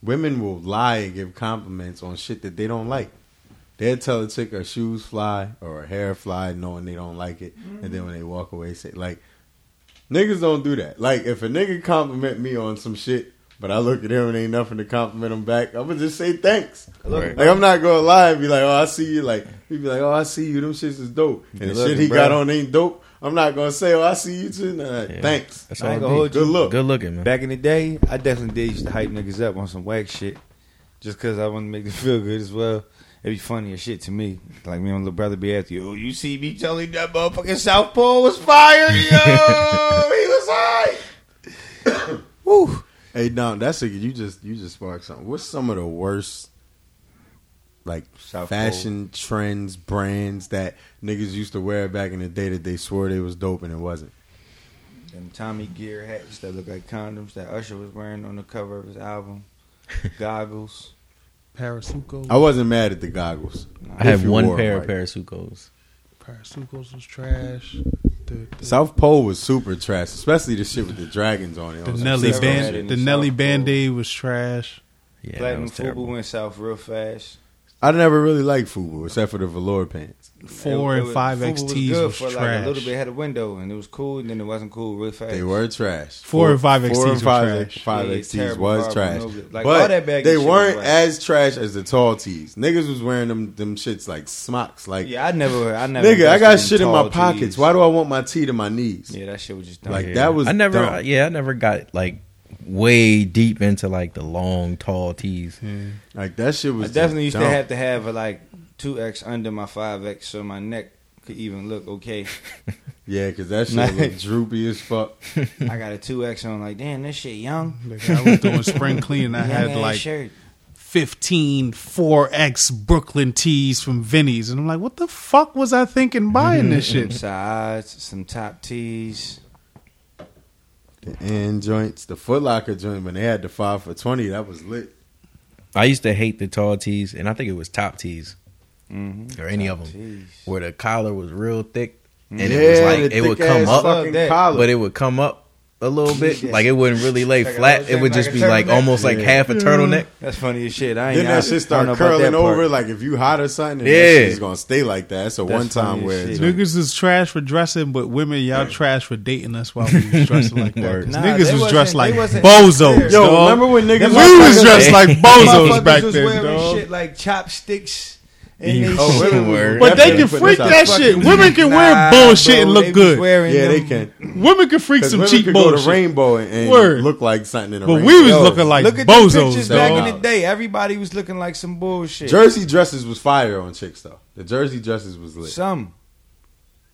Women will lie and give compliments on shit that they don't like. They'll tell a chick her shoes fly or her hair fly, knowing they don't like it, and then when they walk away, say like, niggas don't do that. Like if a nigga compliment me on some shit. But I look at him and ain't nothing to compliment him back. I'm gonna just say thanks. Right. Like I'm not gonna lie and be like, oh, I see you. Like he'd be like, oh, I see you. Them shits is dope. And Good the looking, shit he bro. got on ain't dope. I'm not gonna say, oh, I see you too. Nah, Yeah. Thanks. That's I all ain't it gonna hold you. Good look. Good looking, man. Back in the day, I definitely did used to hype niggas up on some whack shit, just because I want to make them feel good as well. It'd be funny as shit to me. Like me and my little brother be after you. Oh, you see me telling that motherfucking South Pole was fire, yo, he was high. Woo. Hey, Dom, that's a you just you just sparked something. What's some of the worst like South fashion trends, brands that niggas used to wear back in the day that they swore they was dope and it wasn't? Them Tommy Gear hats that look like condoms that Usher was wearing on the cover of his album. Goggles. Parasuco. I wasn't mad at the goggles. I have If you one pair right. of Parasucos. Parasucos was trash. The, the, South Pole was super trash, especially the shit with the dragons on it. the Nelly Cisco band. it in The the Nelly South Band Pole. Aid was trash. Yeah, that Platinum was Fubu terrible. went south real fast. I never really liked Fubu except for the velour pants. Four It- it and was- five Fubu was XTs good was for like trash. a little bit had a window and it was cool and then it wasn't cool real fast. They were trash. Four and five four XTs and were trash. Five Yeah, XTs terrible, was trash, no good. Like, all but that baggy they shit weren't whack. as trash as the tall tees. Niggas was wearing them them shits like smocks. Like Yeah, I never, I never. nigga, I got shit in my pockets. tees. Why do I want my tee to my knees? Yeah, that shit was just dumb. Like, Yeah. that was I never. dumb. Yeah, I never got like way deep into like the long, tall tees. Like that shit I was. definitely used dumb. to have to have a like two X under my five X so my neck could even look okay. Yeah, because that shit Nice. looked droopy as fuck. I got a two X on, like damn, this shit young. Like, I was doing spring cleaning. I had like shirt. 15 4X Brooklyn tees from Vinny's. And I'm like, what the fuck was I thinking buying this Some shit? sides, some top tees. The end joints, the Foot Locker joint when they had the five for twenty, that was lit. I used to hate the tall tees, and I think it was top tees Mm-hmm. or any of them Tees. where the collar was real thick, and yeah, it was like it would come up, collar. but it would come up a little bit. Yes. Like it wouldn't really lay Like flat. It would thing, just be a like turtleneck. almost like Yeah. half a turtleneck. That's funny as shit. I ain't then I- that shit start don't know about curling over. Like if you hot or something, Yeah. yeah, it's gonna stay like that. That's a That's one time funny as wear. shit. joint. Niggas is trash for dressing, but women, y'all trash for dating us while we was dressing like that. 'Cause Nah, niggas was dressed like wasn't bozos. Yo, dog. remember when niggas Them we was was dressed like bozos Motherfuckers back was then, wearing shit like chopsticks. And they Oh, women were- But they can freak this that shit. Women can wear bullshit bro, and look good. wearing Yeah, they can. Women can freak Because some women cheap could go to bullshit. rainbow and, and Word. look like something in a But rainbow. we was Yo, looking like look at the bozos, pictures back in the day. Everybody was looking like some bullshit. Jersey dresses was fire on chicks though. The jersey dresses was lit. Some.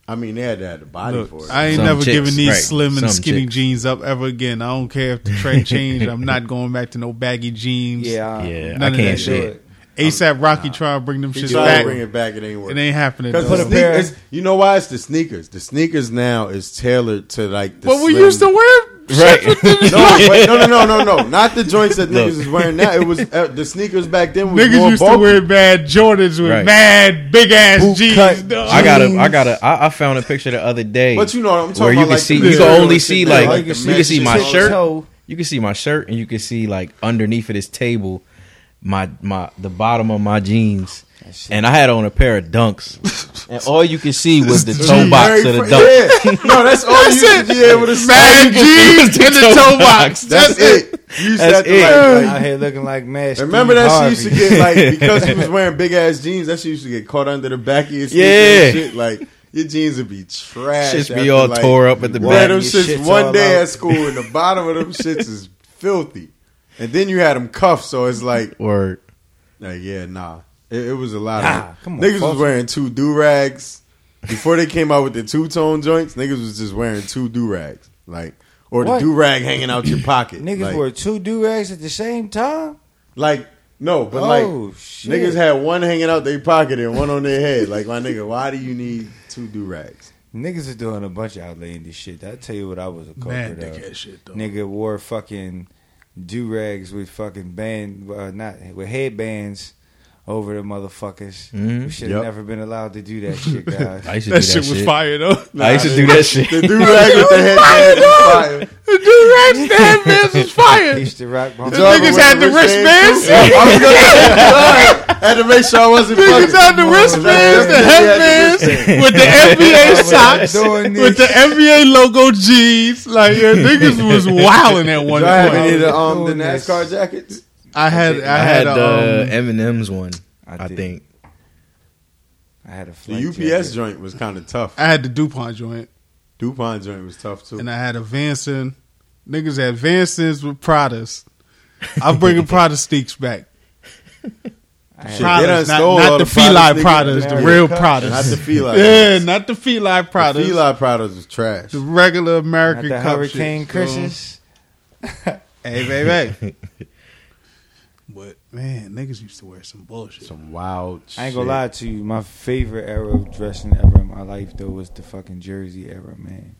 I mean, they had to have the body Look, for it. I ain't Some never chicks, giving these right. slim and Some skinny chicks. jeans up ever again. I don't care if the trend changed. I'm not going back to no baggy jeans. Yeah. Yeah, None I of can't that shit. ASAP Rocky trying to bring them He shit back. bring it back. It ain't working. It ain't happening. Because dog. the Put a pair- sneakers, you know why? It's the sneakers. The sneakers now is tailored to like the But we slim- used to wear Right. no, wait, no, no, no, no, no, not the joints that niggas is wearing now. It was uh, the sneakers back then was Niggas more used bulky. to wear bad Jordans with Right. mad big ass Boot jeans. cut dog. I got a, I got a, I, I found a picture the other day. But you know what I'm talking where you about, can like see, you can only see like, like you can see my shirt. toe. You can see my shirt, and you can see like underneath of this table, my my the bottom of my jeans. And I had on a pair of dunks, and all you could see was the toe box of the Very dunk. Yeah, no, that's all you used to be able to see. Mad jeans in the toe box. That's it. You used to That's have to it. like, like Out here looking like mad. Remember Steve that she used to get like because he was wearing big ass jeans. That she used to get caught under the back of your sneakers Yeah. and shit. Like your jeans would be trash. Shits be all like, tore up at the Man, back. them Your shits shit's one day out. at school and the bottom of them shits is filthy. And then you had them cuffed, so it's like, Word. like yeah, nah. It, it was a lot Nah, of come on, niggas was wearing two do rags before they came out with the two tone joints, niggas was just wearing two do rags, like or the What? do rag hanging out your pocket. Niggas like, wore two do rags at the same time. like no, but oh like shit! niggas had one hanging out their pocket and one on their head. Like my nigga, why do you need two do rags? Niggas is doing a bunch of outlandish shit. I tell you what, I was a Man, culprit of. shit though. Nigga wore fucking do rags with fucking band, uh, not with headbands over the motherfuckers. Mhm. We should have Yep. never been allowed to do that shit, guys. I used to That do that shit was fire though. I used to do that shit. The do rag with the headband was fire. The dude rags the headbands was fire. Used to rock my The niggas had the wristbands. I was gonna say, I had to make sure I wasn't Niggas fucking. had the wristbands, the headbands, with the NBA socks, with the NBA logo jeans. Like yeah, niggas was wilding at one Do I have any point. of the um the Doing this. NASCAR jackets? I had, I I had, had the um, M&M's one. I I think. I had a The UPS jacket. joint was kind of tough. I had the Dupont joint, Dupont joint was tough too. and I had a Vanson. Niggas had Vansons with Pradas. I'm bringing Prada steaks back. I Shit, had, they done Pradas, not, stole not all the the Pradas feline niggas Pradas, the real Not Pradas. Not the feline. yeah, not the feline The Pradas. feline Pradas was trash. The regular not American the cup Hurricane shit, so- Hey, baby. but man, niggas used to wear some bullshit. Some wild. I ain't gonna shit. lie to you. My favorite era of dressing ever in my life though was the fucking Jersey era, man.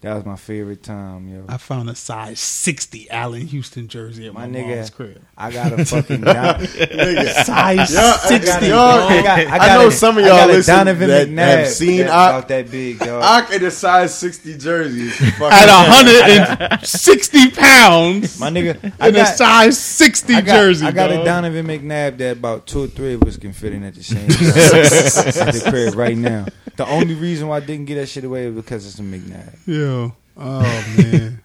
That was my favorite time, yo. I found a size 60 Allan Houston jersey at my, My nigga- mom's crib. I got a fucking down, Nigga. Size Yeah, I 60. got- I, y'all- got, I, I know a- some of y'all got a listen Donovan that McNabb have seen that's I- about that big, dog. I in a size sixty jersey. is fucking- At 160 pounds My nigga, in I a got, size 60 I got, jersey. I got dog. a Donovan McNabb that about two or three of us can fit in at the same time at the crib right now. The only reason why I didn't get that shit away was because it's a McNabb. Yo. Oh, man.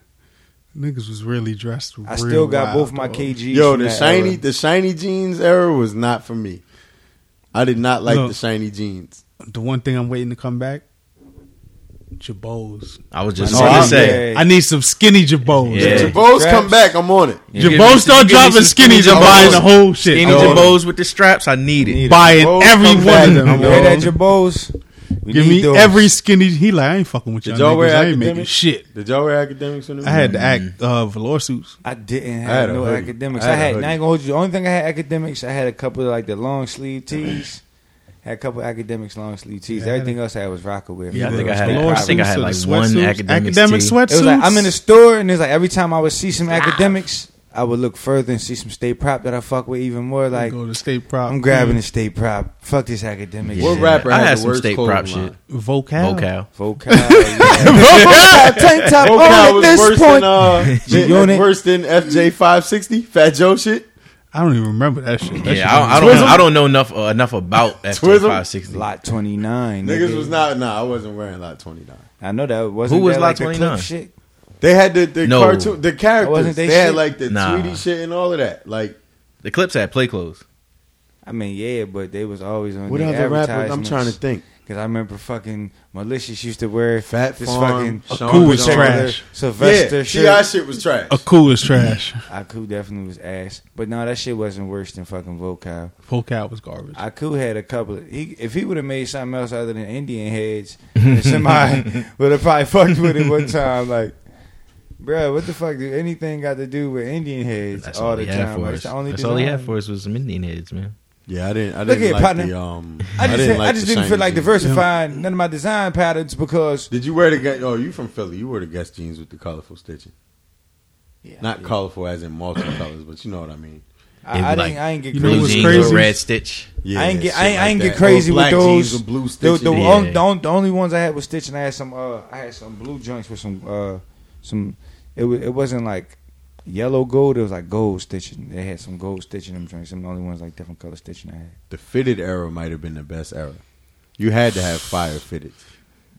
Niggas was really dressed. I real still got wild, both my dog. KGs. Yo, from the that shiny, era. the shiny jeans era was not for me. I did not like Look. the shiny jeans. The one thing I'm waiting to come back, Jabos. I was just Oh, gonna yeah. say. I need some skinny Jabos. Yeah. If Jabos Straps. come back, I'm on it. You Jabos some- start you give dropping some skinny skinnies. I'm Jabos. buying the whole shit. Skinny dog. Jabos with the straps, I need it. Need it. Buying Jabos every come one back, of them. I'm You hear that, dog. Jabos? We Give me those. every skinny. He like, I ain't fucking with y'all Did y'all wear niggas. I ain't making Akademiks? shit. Did y'all wear Akademiks in the I had to act uh, velour suits. I didn't I have had a no hoodie. Akademiks. I I had a had, hoodie. I ain't gonna hold you. The only thing I had Akademiks, I had a couple of like the long sleeve tees. Had a couple of Akademiks long sleeve tees. Yeah, I Everything else I had was Rocawear. Yeah, I think I it had- was I velour think I suits had like the one sweatsuits. Akademiks academic tee. sweatsuits. It was like I'm in the store and it's like every time I would see some Akademiks, I would look further and see some state prop that I fuck with even more. Like go to state prop. I'm grabbing the state prop. Fuck this academic. What shit. rapper I had had the some worst state clothing prop line? shit. Vokal. Vokal. Vokal. yeah. Tank top on Vokal at was this worse point. than uh, G-Unit. worse than FJ five sixty Fat Joe shit. I don't even remember that shit. That shit Yeah, I, I don't. I don't know enough uh, enough about FJ five sixty. Lot 29. Niggas nigga. was not. Nah, I wasn't wearing lot twenty nine. I know that wasn't Who was that Lot like the clip 29? shit. They had the the No. cartoon, the characters. Wasn't they they had shit? like the Nah. Tweety shit and all of that. Like The Clipse had Play Cloths. I mean, yeah, but they was always on what the other rapper? I'm trying to think. Because I remember fucking Malicious used to wear Fat this Farm, fucking Sean Cool was Paul. trash. Sylvester Yeah, shirt. Ti shit was trash. A cool as trash. Akoo definitely was ass, but no, that shit wasn't worse than fucking Vokal. Vokal was garbage. Akoo had a couple. Of, he if he would have made something else other than Indian heads, then somebody would have probably fucked with it one time. Like, bro, what the fuck do anything got to do with Indian heads That's all all, the he had time? for Like, us. the only That's all he had design. for us was some Indian heads, man. Yeah, I didn't. I Look didn't at like partner. the um. I just, didn't like I just didn't feel like jeans. diversifying none of my design patterns because Did you wear the? Guess- Oh, you from Philly? You wear the Guess jeans with the colorful stitching. Yeah, Not yeah. colorful as in multicolors, but you know what I mean. I, I be didn't. like I ain't get crazy. Blue jeans crazy? with red stitch. Yeah, I ain't get. I ain't, I ain't get crazy with black jeans those. with blue The, stitching. the, Yeah. only, the, only, the only ones I had was stitching. I had some. Uh, I had some blue joints with some. Uh, some. It it wasn't like yellow gold. It was like gold stitching. They had some gold stitching them joints. Some the only ones like different color stitching I had. the fitted era might have been the best era. You had to have fire fitted.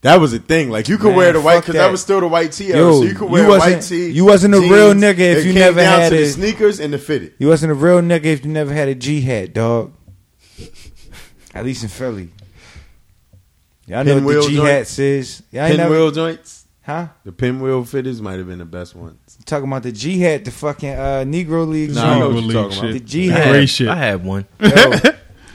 That was a thing. Like you could Man, wear the white because that. that. was still the white tee era. Yo, so you could you wear a white tee. you wasn't a real nigga if It you never had to the a- sneakers and the fitted. You wasn't a real nigga if you never had a G hat, dog. At least in Philly. Y'all know what the G hats is. Y'all Pinwheel never, joints. Huh? The pinwheel fitters might have been the best ones. Talking about the G hat, the fucking uh, Negro League Nah, I know what you're talking shit. about. The G I hat. Great shit. I had one. Yo,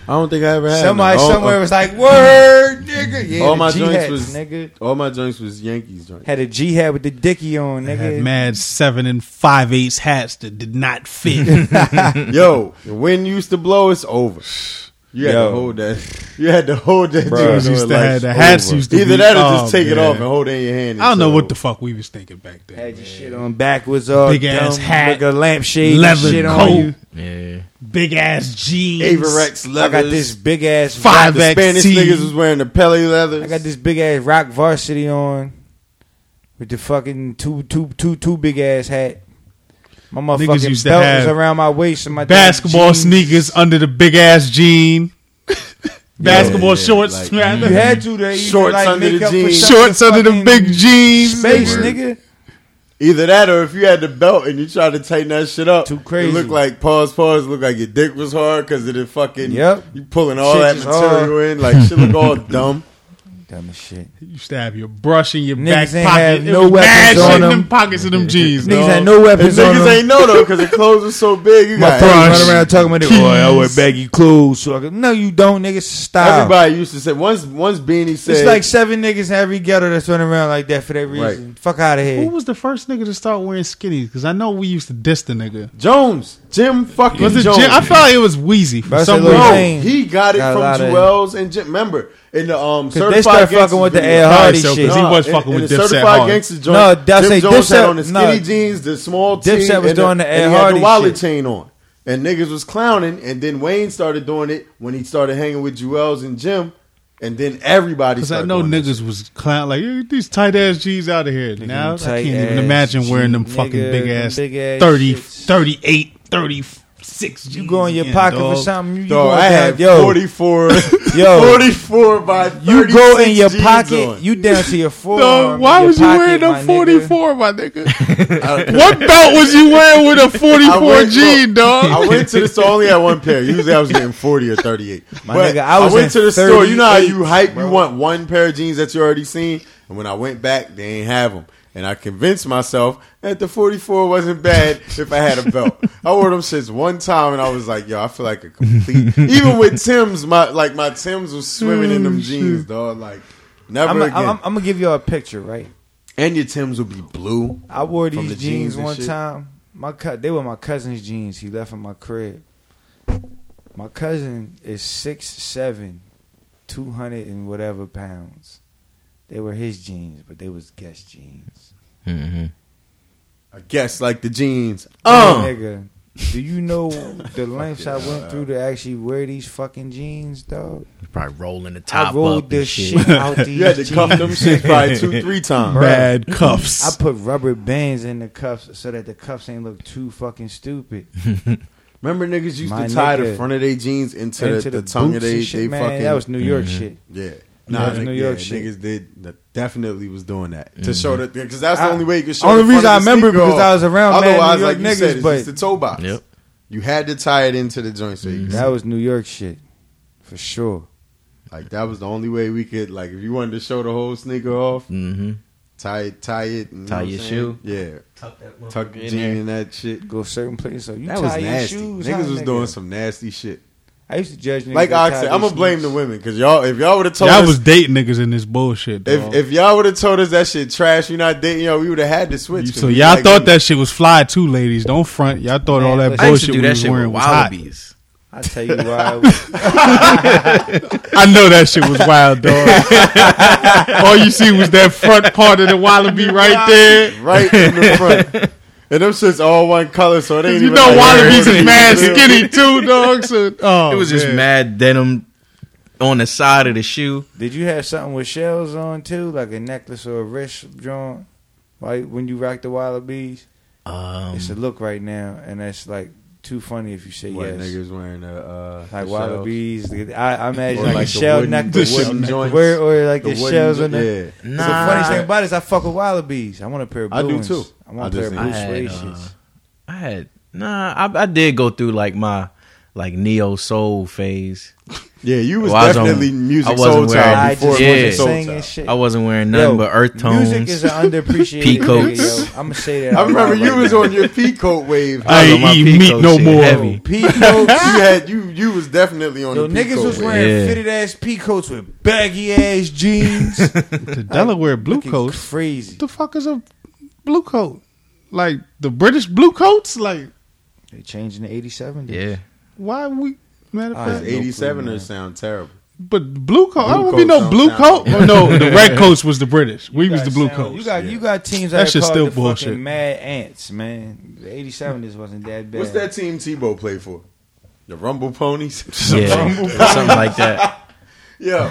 I don't think I ever had. Somebody none. All- somewhere was like, "Word, nigga." Yeah, all the my G joints hats, was nigga. All my joints was Yankees joints. Had a G hat with the dicky on, I had nigga. mad seven and five eighths hats that did not fit. Yo, the wind used to blow. It's over. You had Yo. to hold that. You had to hold that. Bruh. joint Used to like have- the hats over. used to Either be- that or oh, just take it man. off and hold it in your hand. I don't know until- what the fuck we was thinking back then. Had your shit on backwards, all Big ass hat, like a lampshade, leather shit coat. on you. Yeah. Big ass jeans. Avirex I got this big ass Five The Spanish tee. niggas was wearing the Pelle leathers. I got this big ass rock varsity on with the fucking two two two two big ass hat. My Niggas motherfucking used to belt have was around my waist and my basketball jeans. sneakers under the big ass jean. basketball yeah, shorts, like- man. Mm. You had to. They Shorts like, under the up jeans. shorts under the big jeans. space, Word. nigga. Either that or if you had the belt and you tried to tighten that shit up, Too crazy. It looked like pause, pause. Looked like your dick was hard because of the fucking. Yep. You pulling all Shit that just material in like shit look all dumb. Dumb as shit. You stab your brush in your Niggas back ain't pocket. have It no was mad weapons shit on in them. them pockets of them jeans. Niggas dog. had no weapons And on niggas them. ain't know though because the clothes was so big. You My got friends brush, run around talking about it. Boy, oh, I wear baggy clothes. So I go, no, you don't, niggas. Stop. Everybody used to say once once Beanie said It's like seven niggas in every ghetto that's running around like that for that reason. Right. Fuck out of here. Who was the first nigga to start wearing skinnies? Because I know we used to diss the nigga. Jones, Jim fucking Was it Jones. Jim? I felt like it was Weezy for some reason. He got it Got from lot Juelz and Jim. Remember in the um Cause they certified started fucking with the video. Ed Hardy so, 'cause shit. he was in- fucking in with the Dipset certified hard. gangster joint. No, Dipset- Jim Jones Dipset- had on the skinny no. jeans, the small tee, Dipset was and doing the and Ed he had Hardy the wallet shit. chain on, and niggas was clowning. And then Wayne started doing it when he started hanging with Juelz and Jim, and then everybody. Because I know doing niggas shit. was clown like "Yeah, these tight ass jeans out of here. now I can't even ass imagine wearing them fucking nigga, big ass, big ass 30, shits. 38, 36 You go in your pocket for something. You, Dog, go I down, had yo, 44, Yo. 44 by 36 You go in your jeans pocket. on. You down to your forearm. No, in why was you pocket, wearing a 44, my nigga? I- what belt was you wearing with a 44 went- jean, dog? I went to the store only had one pair. Usually I was getting 40 or 38. My but nigga, I was went to the store. You know how you hype, bro. you want one pair of jeans that you already seen. And when I went back, they ain't have them. And I convinced myself that the 44 wasn't bad if I had a belt. I wore them shits one time and I was like, yo, I feel like a complete. Even with Tim's, my like my Tim's was swimming in them mm, jeans, dog. Like, never I'm, again. I'm, I'm gonna give you a picture, right? and your Tim's would be blue. I wore these the jeans jeans one shit? time. My co- they were my cousin's jeans. He left in my crib. My cousin is six seven, two hundred and whatever pounds. They were his jeans, but they was Guess jeans. hmm I guess like the jeans. Oh, Uh, nigga, do you know the lengths I went through to actually wear these fucking jeans, dog? Probably rolling the top I rolled up the shit, shit. out these you had to cuff them jeans. shits probably two, three times. Bad cuffs. I put rubber bands in the cuffs so that the cuffs ain't look too fucking stupid. Remember niggas used My to tie the front of their jeans into, Into the, the, tongue of their they, shit, they man. fucking that was New York Mhm. shit. yeah. That Nah, was nigga, New York yeah, shit. niggas did that definitely was doing that to show that because that's the I- only way you could show. only the front reason of I remember sneaker because. I was around mad New Otherwise, York like you niggas, said, it's but- just the toe box. Yep. You had to tie it into the joint, so you could That was New York shit, for sure. like that was the only way we could like if you wanted to show the whole sneaker off, hmm tie it, tie it, you Tie your I'm shoe. Yeah, Tuck that tuck the jean in that shit. Go certain places. So you That tie was your nasty. shoes. niggas was nigga? doing some nasty shit. I used to judge niggas. Like that I said, I'm gonna blame the women because y'all if y'all would have told Y'all us was dating niggas in this bullshit. If dog. if y'all would have told us that shit trash, you're not dating yo, we would have had to switch. 'cause so y'all like thought women. that shit was fly too, ladies. Don't front. Y'all thought all that listen, I used to bullshit do we that was shit wearing was hot. I tell you why. I was- I know that shit was wild, dog. all you see was that front part of the wallaby right there. right in the front. And them shits all one color, so it ain't You even know like wallabies everybody- is mad skinny too, dog. So, oh, it was just man. mad denim on the side of the shoe. Did you have something with shells on too, like a necklace or a wrist drawn? Like when you rock the wallabies, Um, it's a look right now, and that's like too funny if you say What yes. niggas wearing a uh, Like the wallabies, I, I imagine Or like, like a shell wooden- necklace, the with- wooden joints. where, or like the, The shells jo- on the. yeah. So the Nah. funny thing about it is I fuck with wallabies. I want a pair of blue I do ones. too. I want I a pair of ain't- blue I suede had, uh. I had nah. I, I did go through like my like neo soul phase. Yeah, you was Well, I was on- definitely music I wasn't soul wearing- child I before just music was soul singing child. shit. I wasn't wearing nothing Yo, but earth tones. Musiq is an underappreciated Peacoats. nigga. I'm gonna say that. I remember you right was now. on your peacoat wave. I was on ain't my eating meat Pico no shit more. heavy. Peacoats. you had you you was definitely on Yo, the niggas was wearing Yeah. fitted ass peacoats with baggy ass jeans. The Delaware blue Looking coats. crazy. the fuck is a blue coat? Like the British blue coats? Like They changing the 87. yeah. why we? Matter of Ah, fact, yeah. Eighty seven man. ers sound terrible. but blue coat. I don't want to be no blue coat. Oh, no, the red coats was the British. We was the blue sound- coats. You got Yeah. you got teams That that, shit's called still the bullshit. fucking Mad Ants, man. The 87 just wasn't that bad. What's that team Tebow play for? The Rumble Ponies. Yeah. Something like that. Yo,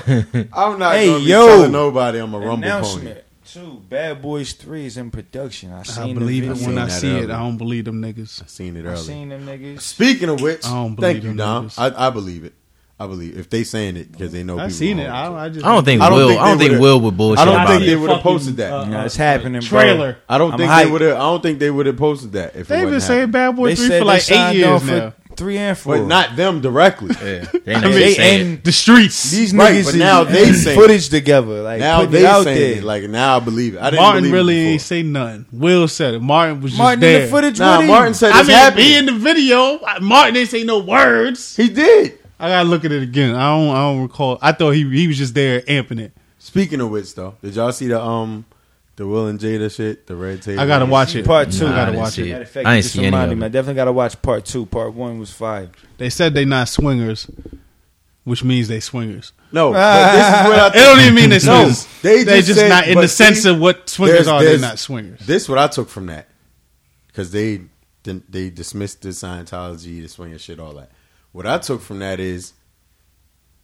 I'm not Hey, gonna be yo. telling nobody I'm a Rumble Pony. Announcement. Two Bad Boys Three is in production. I seen I the believe it video. when I that see it. earlier. I don't believe them niggas. I seen it I earlier. seen them niggas. Speaking of which, I don't thank believe you, them Dom. niggas. I, I believe it. I believe if they saying it because they know I people seen it. won't. I, I just. I don't think I don't Will. think I don't they think would've- Will would bullshit I don't about think it. they would have Fucking, posted that. uh, Yeah, it's happening, bro. trailer. I don't I'm think hyped. they would have. I don't think they would have posted that if it They've been wasn't saying happening. Bad Boy They Three said for like they signed eight years on now. For three and four. but not them directly. Yeah. They ain't I mean, they and The streets. these Right, niggas but is now they putting saying- footage together. Like now they out saying there. it. Like now I believe it. I didn't Martin really it ain't before. say nothing. Will said it. Martin was just Martin there. in the footage Nah. Martin said I mean, happening. be in the video. Martin didn't say no words. He did. I gotta look at it again. I don't. I don't recall. I thought he he was just there amping it. Speaking of which, though, did y'all see the um the Will and Jada shit? The red tape. I gotta watch it. Part two. I Nah, I gotta didn't watch see it. it. Matter of fact, I you ain't just see any reminded of me. I it. definitely got to watch part two. Part one was fire. They said they not swingers, which means they swingers. No, but this is what I It don't even mean they No, swingers. they they just just said- not in but the sense see, of what swingers there's- are. They're there's- not swingers. This what I took from that because they didn't- they dismissed the Scientology, the swinger shit, all that. What I took from that is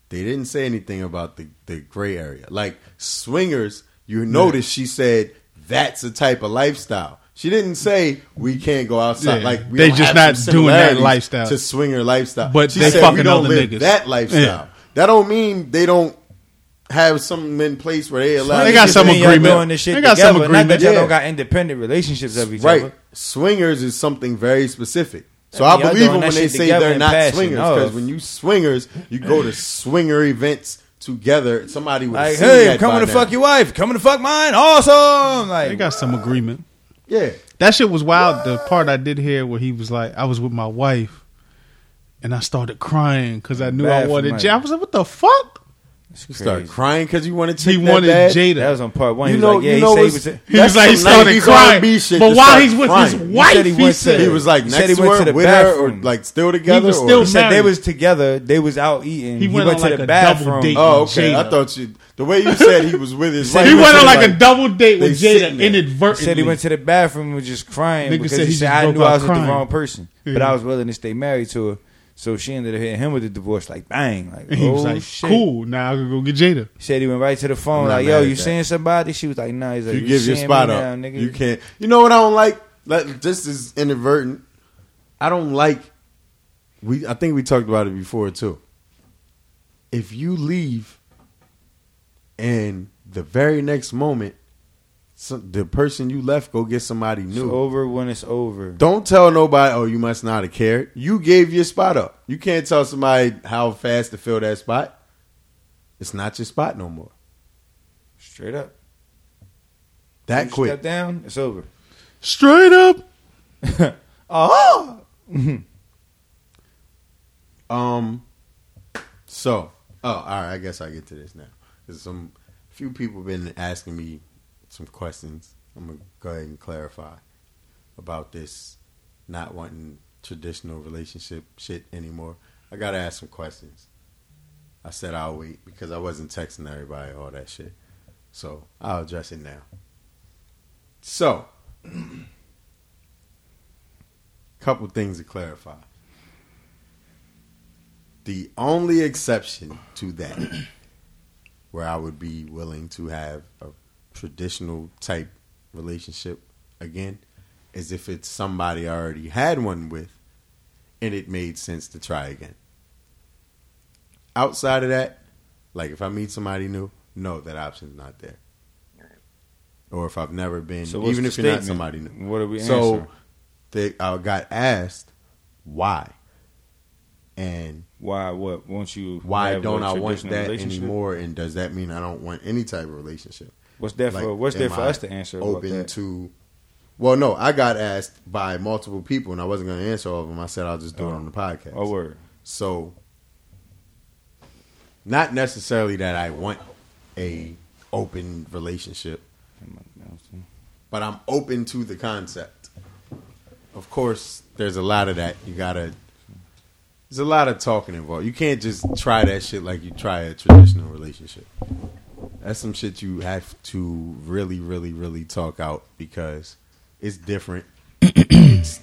they didn't say anything about the the gray area. Like swingers, you notice she said that's a type of lifestyle. She didn't say we can't go outside. Yeah, like we they don't just not doing that lifestyle. to swinger lifestyle. But she they said fucking we don't other live niggas. that lifestyle. Yeah. That don't mean they don't have something in place where they allow. They got some agreement. Doing this shit They got some together, Not that y'all Yeah. don't got independent relationships of each right. other. Swingers is something very specific. So I I, mean, y'all believe them when they say they're not passion swingers because of- when you swingers, you go to swinger events together. Somebody would Like, seen hey, that I'm coming by to now. fuck your wife. Coming to fuck mine. Awesome. Like, They got some agreement. Yeah, That shit was wild. The part I did hear where he was like, I was with my wife, and I started crying because I knew I Bad for wanted Mike. I was like, what the fuck? It's you start crying because you wanted. To. He that wanted bad? Jada. That was on part one. You he know- was like, yeah, you he know he was. he was like, he started 90s crying. Shit But to while he's with crying. his He wife, said he he, went to- said, He was like He next said he to went her, to the with her, or like still together. He was or- still He said they was together. They was out eating. He He, went went, on to like the a bathroom. date. Oh, okay. Jada. I thought you. The way you said he was with his. wife, he he went on like like a double date with Jada inadvertently. said he went to the bathroom and was just crying because he, he said I knew I was with the wrong person, but I was willing to stay married to her. So she ended up hitting him with the divorce, like bang, like he was oh, like, shit. cool. Now I can go get Jada. Said he went right to the phone, like, yo, you seeing somebody? She was like, nah. He's like, you give your spot up. now, nigga? You can't. You know what I don't like? Like this is inadvertent. I don't like. We. I think we talked about it before too. If you leave, and the very next moment, some, the person you left go get somebody It's new. over when it's over. Don't tell nobody. Oh, you must not have cared. You gave your spot up. You can't tell somebody how fast to fill that spot. It's not your spot no more. Straight up. That You quick. Step down, it's over. Straight up. Oh, Um. So, oh, all right. I guess I get to this now. There's some few people been asking me some questions. I'm gonna go ahead and clarify about this not wanting traditional relationship shit anymore. I gotta ask some questions. I said I'll wait because I wasn't texting everybody all that shit. So I'll address it now. So, couple things to clarify. The only exception to that, where I would be willing to have a traditional type relationship again, as if it's somebody I already had one with and it made sense to try again. Outside of that, like if I meet somebody new, no, that option's not there. Or if I've never been, So even the if you're not somebody new. What are we So answering? they I got asked why. And Why? What? Once you why don't I want that anymore? And does that mean I don't want any type of relationship? What's there for? What's there for I us to answer? about Open to. Well, no, I got asked by multiple people, and I wasn't going to answer all of them. I said I'll just do it Oh. on the podcast. Oh, word. So, not necessarily that I want a open relationship, but I'm open to the concept. Of course, there's a lot of that. You gotta. There's a lot of talking involved. You can't just try that shit like you try a traditional relationship. That's some shit you have to really, really, really talk out because it's different. it's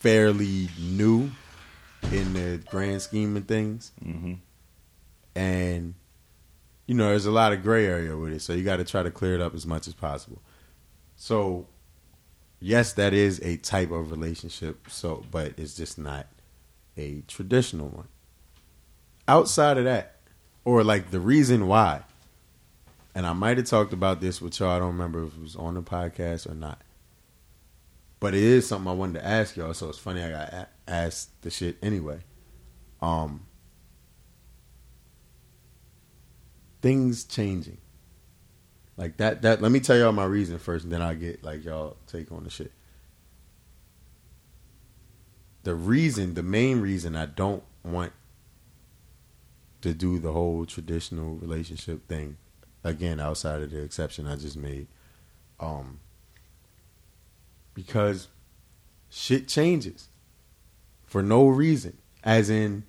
fairly new in the grand scheme of things, hmm and you know there's a lot of gray area with it. So you got to try to clear it up as much as possible. So, yes, that is a type of relationship. So, but it's just not a traditional one. Outside of that, or like the reason why, and I might have talked about this with y'all. I don't remember if it was on the podcast or not. But it is something I wanted to ask y'all, so it's funny I got asked the shit anyway. Um, things changing, like that. That let me tell y'all my reason first, and then I'll get like y'all take on the shit. The reason, the main reason I don't want to do the whole traditional relationship thing, again outside of the exception I just made, um, because shit changes for no reason. As in,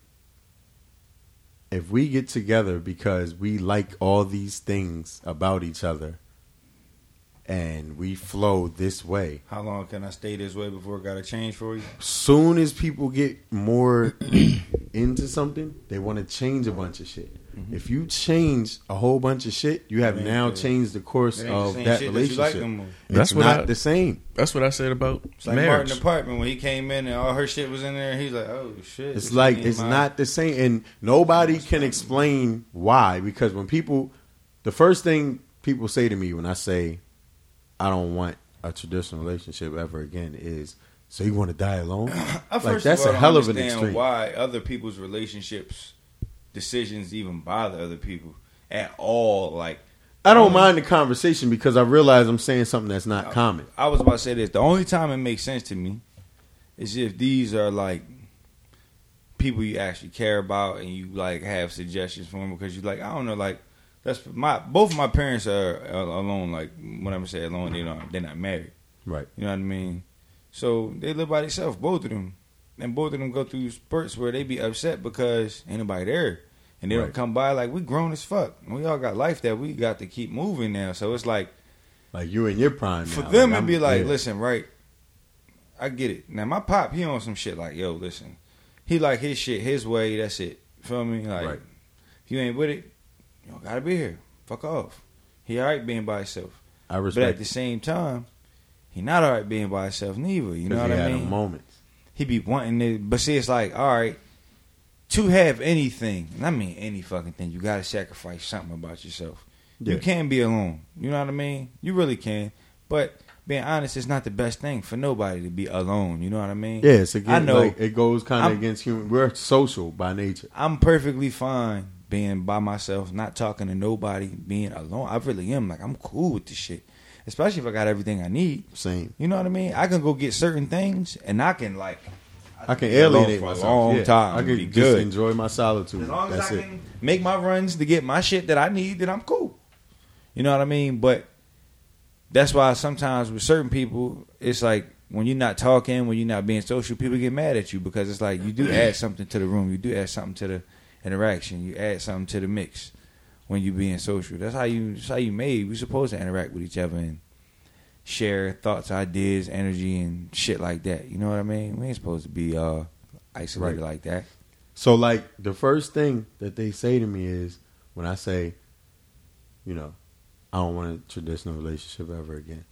if we get together because we like all these things about each other and we flow this way, How long can I stay this way before it got to change for you? soon as people get more into something, they want to change a bunch of shit. Mm-hmm. If you change a whole bunch of shit, you have It now the- changed the course It ain't the of that shit that like relationship. it's That's what not I- the same. That's what I said about It's like marriage. Martin apartment when he came in and all her shit was in there. He's like, oh shit. It's like it's my- not the same, and nobody can explain why. Because when people, the first thing people say to me when I say I don't want a traditional relationship ever again is, "So you want to die alone?" I like first that's of all a hell of an understand extreme. Why other people's relationships decisions even bother other people at all? Like I don't mind the conversation because I realize I'm saying something that's not common. I was about to say this. The only time it makes sense to me is if these are like people you actually care about and you like have suggestions for them because you like I don't know like that's my both of my parents are uh, alone. Like when I'm say alone, they don't they're not married. Right. You know what I mean? So they live by themselves, both of them, and both of them go through spurts where they be upset because ain't nobody there, and they don't Right. come by like we grown as fuck. We all got life that we got to keep moving now. So it's like Like you in your prime. for now. them Like, it'd be like, yeah. listen, right? I get it. Now my pop, he on some shit like, yo, listen, he like his shit his way. That's it. Feel me? Like, Right. if you ain't with it, you don't gotta be here. Fuck off. He alright being by himself, I respect. but at the same time, he not alright being by himself neither. You know what I mean? Moments. he be wanting it, but see, it's like, all right, to have anything, and I mean any fucking thing, you gotta sacrifice something about yourself. You can't be alone. You know what I mean? You really can. But being honest, it's not the best thing for nobody to be alone. You know what I mean? Yeah, it's again. I know. Like, it goes kind of against human. We're social by nature. I'm perfectly fine being by myself, not talking to nobody, being alone. I really am. Like I'm cool with this shit, especially if I got everything I need. Same. You know what I mean? I can go get certain things, and I can like. I can be alone alienate for a myself. long yeah. time I can be just good. enjoy my solitude. As long as That's I it. can make my runs to get my shit that I need, then I'm cool. You know what I mean? But that's why sometimes with certain people, it's like when you're not talking, when you're not being social, people get mad at you because it's like you do add something to the room, you do add something to the interaction, you add something to the mix when you're being social. That's how you. That's how you made. We're supposed to interact with each other and share thoughts, ideas, energy, and shit like that. You know what I mean? We ain't supposed to be uh isolated Right. like that. So like the first thing that they say to me is when I say, you know, I don't want a traditional relationship ever again.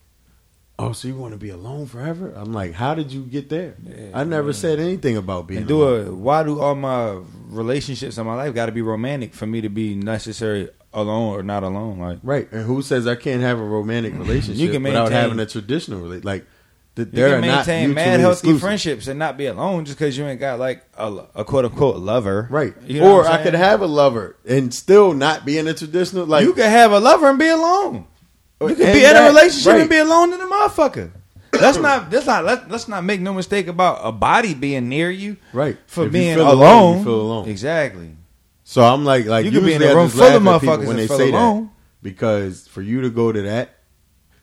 Oh, so you want to be alone forever? I'm like, how did you get there? Yeah, I never man. said anything about being And do alone. a why do all my relationships in my life got to be romantic for me to be necessary alone or not alone? Like Right. And who says I can't have a romantic relationship you can without having a traditional relationship? Like, that You can maintain mad healthy exclusive. friendships and not be alone just because you ain't got like a, a quote unquote lover. Right. You know or I'm could have a lover and still not be in a traditional like you could have a lover and be alone. You could be in a relationship right. and be alone in a motherfucker. Let's not let's not let, let's not make no mistake about a body being near you right for If being feel alone. you feel alone. Exactly. So I'm like, like You could be in a room full of laugh at people motherfuckers when they say alone. that because for you to go to that,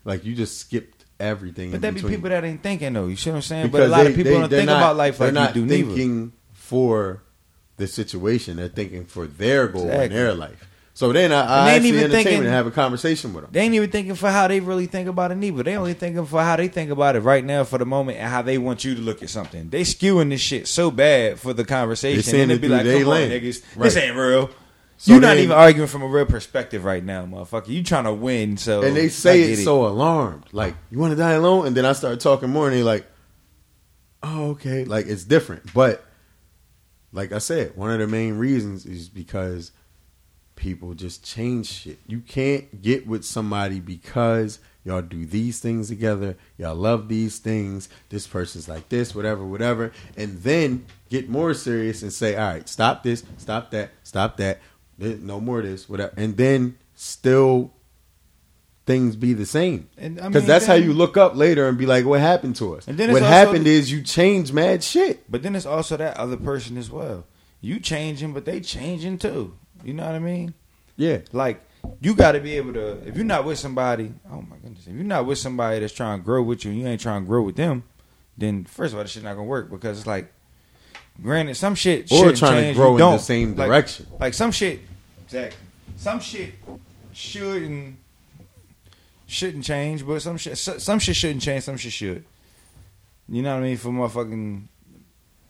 like you just skipped everything. But there be people that ain't thinking though. You see what I'm saying? because but a lot they, of people they, don't think not, about life like not you do neither. thinking for the situation. They're thinking for their goal Exactly. in their life. So then I, I they ain't even thinking- and have a conversation with them. They ain't even thinking for how they really think about it neither. They only thinking for how they think about it right now for the moment and how they want you to look at something. They skewing this shit so bad for the conversation. And they it be like, they come on, niggas. Right. This ain't real. So You're not even arguing from a real perspective right now, motherfucker. You trying to win, so and they say get it so alarmed. Like, you want to die alone? And then I start talking more, and they like, oh, okay. Like, it's different. But, like I said, one of the main reasons is because people just change shit. You can't get with somebody because y'all do these things together. Y'all love these things. This person's like this, whatever, whatever. And then get more serious and say, all right, stop this, stop that, stop that. No more of this, whatever. And then still things be the same. And, I Because mean, that's how you look up later and be like, what happened to us? And then what happened is you change mad shit. But then it's also that other person as well. You changing, but they changing too. You know what I mean? Yeah. Like you got to be able to. If you're not with somebody, oh my goodness, if you're not with somebody that's trying to grow with you, and you ain't trying to grow with them, then first of all, this shit not gonna work because it's like, granted, some shit Or trying to grow in don't. the same Like- direction. Like some shit, exactly. Some shit shouldn't shouldn't change, but some shit some shit shouldn't change. Some shit should. You know what I mean? For motherfucking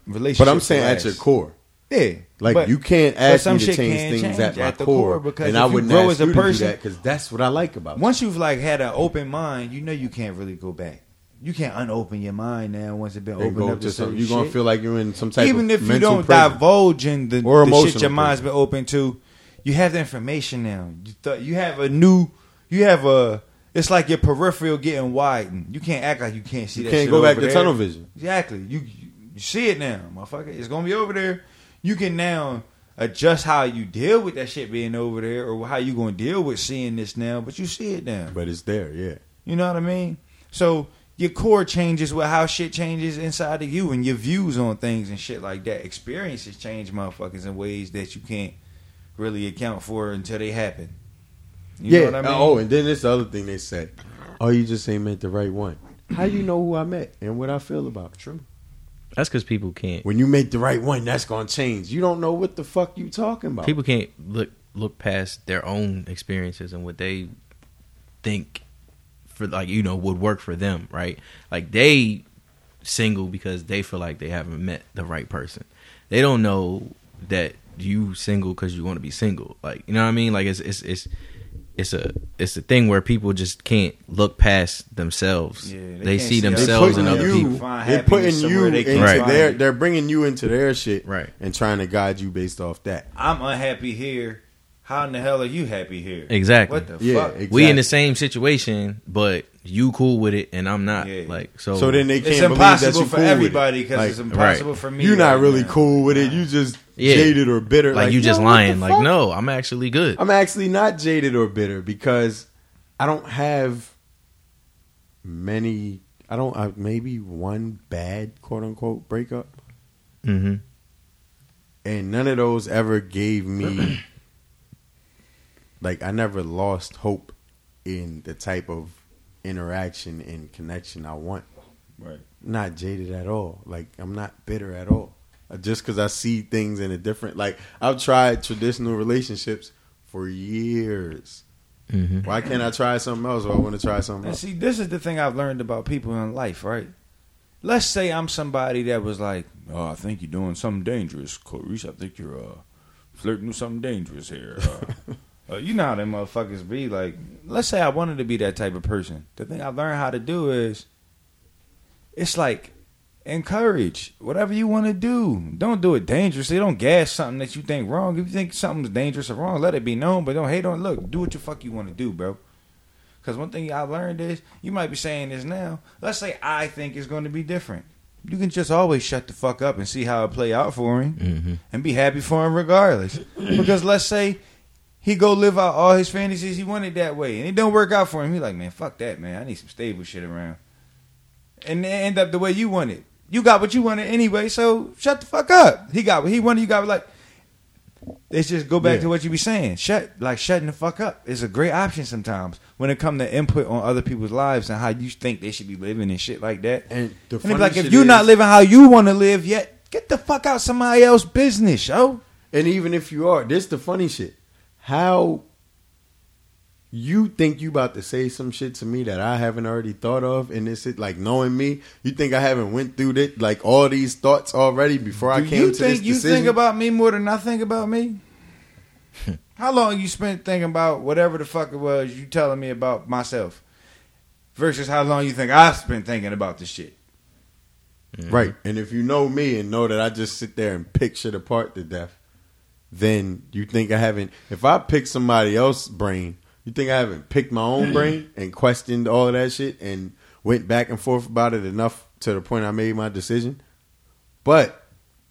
relationship. But I'm saying at your core. Yeah. Like but- you can't ask some me to change things change at my at the core, core because and I wouldn't grow as a you person- that because that's what I like about you. Once you've like had an open mind, you know you can't really go back. You can't unopen your mind now once it's been And opened up to some, you're gonna feel like you're in some type Even if you don't prison. divulge in the, Or the shit your mind's prison. been open to, you have the information now. You, th- you have a new, you have a. It's like your peripheral getting widened. You can't act like you can't see that. You that. can't go back to there. tunnel vision. Exactly. You, you you see it now, motherfucker. It's gonna be over there. You can now adjust how you deal with that shit being over there, or how you gonna deal with seeing this now. But you see it now. But it's there, yeah. You know what I mean? So your core changes with how shit changes inside of you and your views on things and shit like that. Experiences change motherfuckers in ways that you can't really account for until they happen. You yeah. know what I mean? Oh, and then this the other thing they said. Oh, you just ain't met the right one. How you know who I met and what I feel about? True. That's because people can't. When you make the right one, that's gonna change. You don't know what the fuck you talking about. People can't look look past their own experiences and what they think for like you know would work for them, right? Like they single because they feel like they haven't met the right person. They don't know that you single because you want to be single. Like you know what I mean? Like it's it's it's it's a it's a thing where people just can't look past themselves. Yeah, they they, see see themselves in putting other you, people. They're putting you somewhere they into Right. their. They're bringing you into their shit, Right. and trying to guide you based off that. I'm unhappy here. How in the hell are you happy here? Exactly. What the Yeah, fuck? exactly. We in the same situation, but you cool with it and I'm not. Yeah. Like so. So then they can't believe that impossible you for cool everybody because like, it's impossible right. for me. You're not right really now. cool with it. You just Yeah. jaded or bitter. like, you just yo, lying. Like no, I'm actually good. I'm actually not jaded or bitter because I don't have many. I don't. I, maybe one bad quote unquote breakup, hmm and none of those ever gave me. like I never lost hope in the type of interaction and connection I want. Right. Not jaded at all. Like I'm not bitter at all. Uh, Just because I see things in a different. Like I've tried traditional relationships for years. hmm Why can't I try something else? Or I want to try something And else. see, this is the thing I've learned about people in life, right? Let's say I'm somebody that was like, "Oh, I think you're doing something dangerous, Clarice. I think you're uh, flirting with something dangerous here." Uh, uh, you know how them motherfuckers be. Like, let's say I wanted to be that type of person. The thing I've learned how to do is, it's like encourage whatever you want to do. Don't do it dangerously. Don't gas something that you think wrong. If you think something's dangerous or wrong, let it be known. But don't hate on. Look, do what the fuck you want to do, bro. Because one thing I learned is you might be saying this now. Let's say I think it's going to be different. You can just always shut the fuck up and see how it play out for him, Mhm. and be happy for him regardless. because let's say he go live out all his fantasies he wanted that way, and it don't work out for him. He like, man, fuck that, man. I need some stable shit around, and end up the way you want it. You got what you wanted anyway, so shut the fuck up. He got what he wanted. You got like. Let's just go back Yeah. to what you be saying. Shut like shutting the fuck up is a great option sometimes when it come to input on other people's lives and how you think they should be living and shit like that. And the And funny it's like if you're not living how you want to live yet, get the fuck out somebody else's business, yo. And even if you are, this the funny shit. How you think you about to say some shit to me that I haven't already thought of, and this is like knowing me, you think I haven't went through this like all these thoughts already before I Do came you to think this you decision? think about me more than I think about me? How long you spent thinking about whatever the fuck it was you telling me about myself, versus how long you think I've spent thinking about this shit? Right. And if you know me and know that I just sit there and picture the part to death, then you think I haven't. If I pick somebody else's brain, you think I haven't picked my own brain and questioned all of that shit and went back and forth about it enough to the point I made my decision? But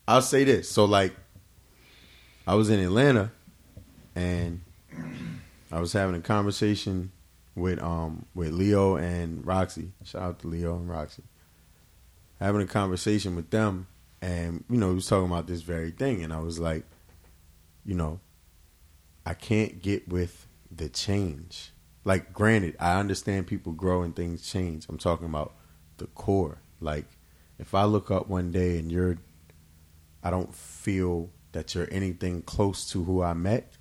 I'll say this. So, like, I was in Atlanta and I was having a conversation with um with Leo and Roxy. Shout out to Leo and Roxy having a conversation with them, and you know, we was talking about this very thing, and I was like, you know, I can't get with the change. Like, granted, I understand people grow and things change. I'm talking about the core. Like, if I look up one day and you're, I don't feel that you're anything close to who I met,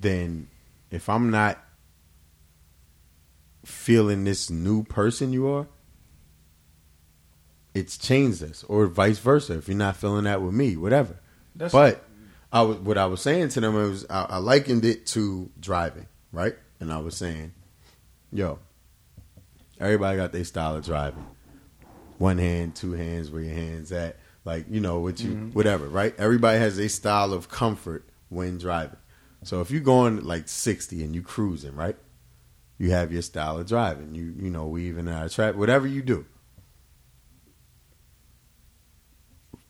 then if I'm not feeling this new person you are, it's changed us, or vice versa. If you're not feeling that with me, whatever. That's- but I was what I was saying to them was I, I likened it to driving, right? And I was saying, yo, everybody got their style of driving. One hand, two hands, where your hands at, like you know what you mm-hmm. whatever, right? Everybody has a style of comfort when driving. So if you're going like 60 and you cruising, right? You have your style of driving. You you know weaving out of traffic, whatever you do.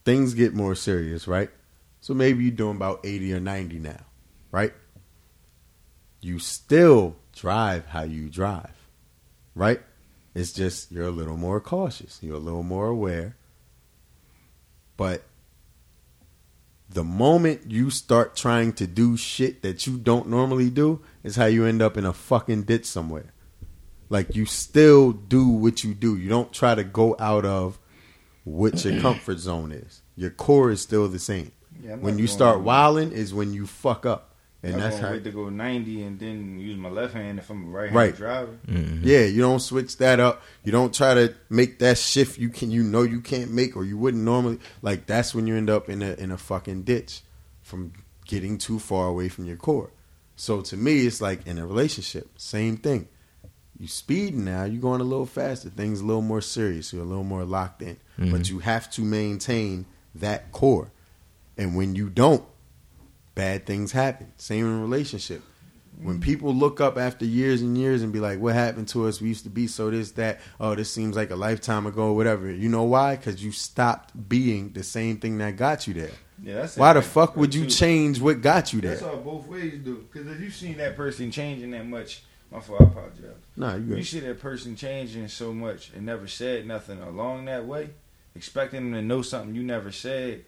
things get more serious, right? So maybe you're doing about 80 or 90 now, right? You still drive how you drive, right? It's just you're a little more cautious, you're a little more aware. But the moment you start trying to do shit that you don't normally do is how you end up in a fucking ditch somewhere. Like you still do what you do. You don't try to go out of what your comfort zone is. Your core is still the same. Yeah, when you start wilding is when you fuck up, and I'm that's gonna how. wait to go 90 and then use my left hand if I'm a right-handed Right. driver. Mm-hmm. Yeah, you don't switch that up. You don't try to make that shift you can you know you can't make or you wouldn't normally. Like that's when you end up in a in a fucking ditch from getting too far away from your core. So to me, it's like in a relationship, same thing. You speed now, you're going a little faster. Things a little more serious. You're a little more locked in, but mm-hmm. you have to maintain that core. And when you don't, bad things happen. Same in relationship. When people look up after years and years and be like, "What happened to us? We used to be so this that. Oh, this seems like a lifetime ago, or whatever." You know why? Because you stopped being the same thing that got you there. Yeah, that's Why the fuck would you Too. change what got you there? That's all both ways do. Because if you've seen that person changing that much, my fault, I apologize. Nah, You good. You see that person changing so much and never said nothing along that way, expecting them to know something you never said,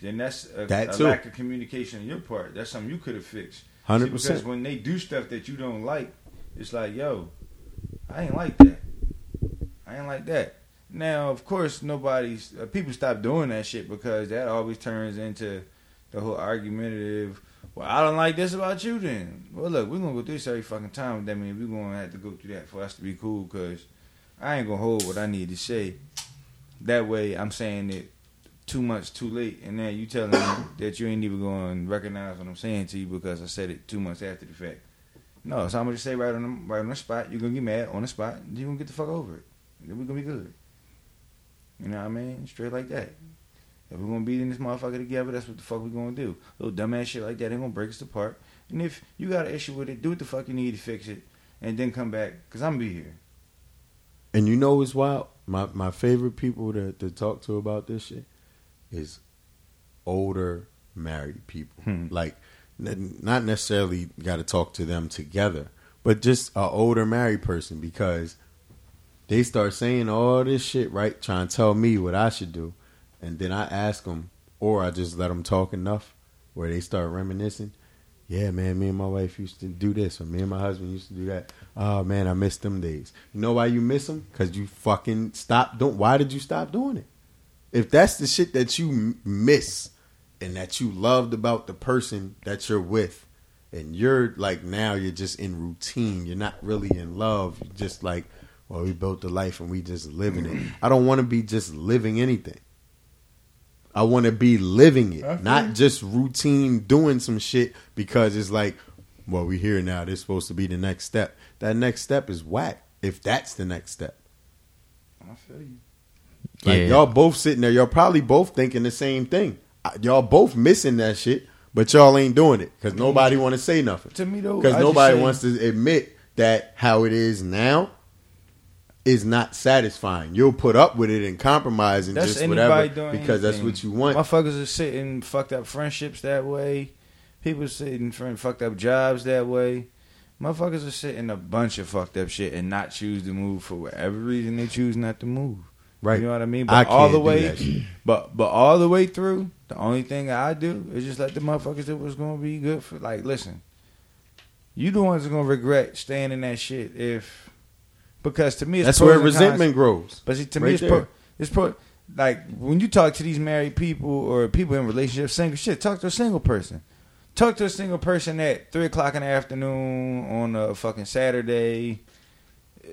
then that's a, That a lack of communication on your part. That's something you could have fixed. 100%. Because when they do stuff that you don't like, it's like, yo, I ain't like that. I ain't like that. Now, of course, nobody's uh, people stop doing that shit because that always turns into the whole argumentative. Well, I don't like this about you. Then, well, look, we're gonna go through this every fucking time. That means we're gonna have to go through that for us to be cool. Cause I ain't gonna hold what I need to say. That way, I'm saying it too much too late, and then you telling me that you ain't even going to recognize what I'm saying to you because I said it two months after the fact. No, so I'm gonna just say right on the right on the spot. You're gonna get mad on the spot. You're gonna get the fuck over it. Then we're gonna be good. You know what I mean? Straight like that. If we're gonna be in this motherfucker together, that's what the fuck we gonna do. Little dumbass shit like that ain't gonna break us apart. And if you got an issue with it, do what the fuck you need to fix it. and then come back because I'm gonna be here. And you know what's wild? My my favorite people to, to talk to about this shit is older married people. Hmm. Like n- not necessarily got to talk to them together, but just a older married person because they start saying all this shit, right? Trying to tell me what I should do, and then I ask them, or I just let them talk enough where they start reminiscing. Yeah, man, me and my wife used to do this, or me and my husband used to do that. Oh man, I miss them days. You know why you miss them? Because you fucking stopped doing. Why did you stop doing it? If that's the shit that you miss and that you loved about the person that you're with, and you're like now you're just in routine. You're not really in love. You're just like, well, we built the life and we just living it. I don't want to be just living anything. I want to be living it, not just routine doing some shit because it's like, well, we here now. This is supposed to be the next step. That next step is whack. If that's the next step, I feel you. Like Yeah. y'all both sitting there, y'all probably both thinking the same thing. Y'all both missing that shit, but y'all ain't doing it because nobody want to say nothing. To me though, Because nobody say- wants to admit that how it is now is not satisfying. You'll put up with it and compromise and That's just whatever doing because that's what you want. Motherfuckers are sitting fucked up friendships that way. People sitting for fucked up jobs that way. Motherfuckers are sitting a bunch of fucked up shit and not choose to move for whatever reason they choose not to move. Right. You know what I mean? I But all can't the way, but but all the way through, the only thing I do is just let the motherfuckers do what's gonna be good for. Like, listen, you the ones that gonna regret staying in that shit if because to me it's That's where and cons. resentment grows. But see, to Right me, it's pro, it's pro. Like when you talk to these married people or people in relationships, single shit. Talk to a single person. Talk to a single person at three o'clock in the afternoon on a fucking Saturday.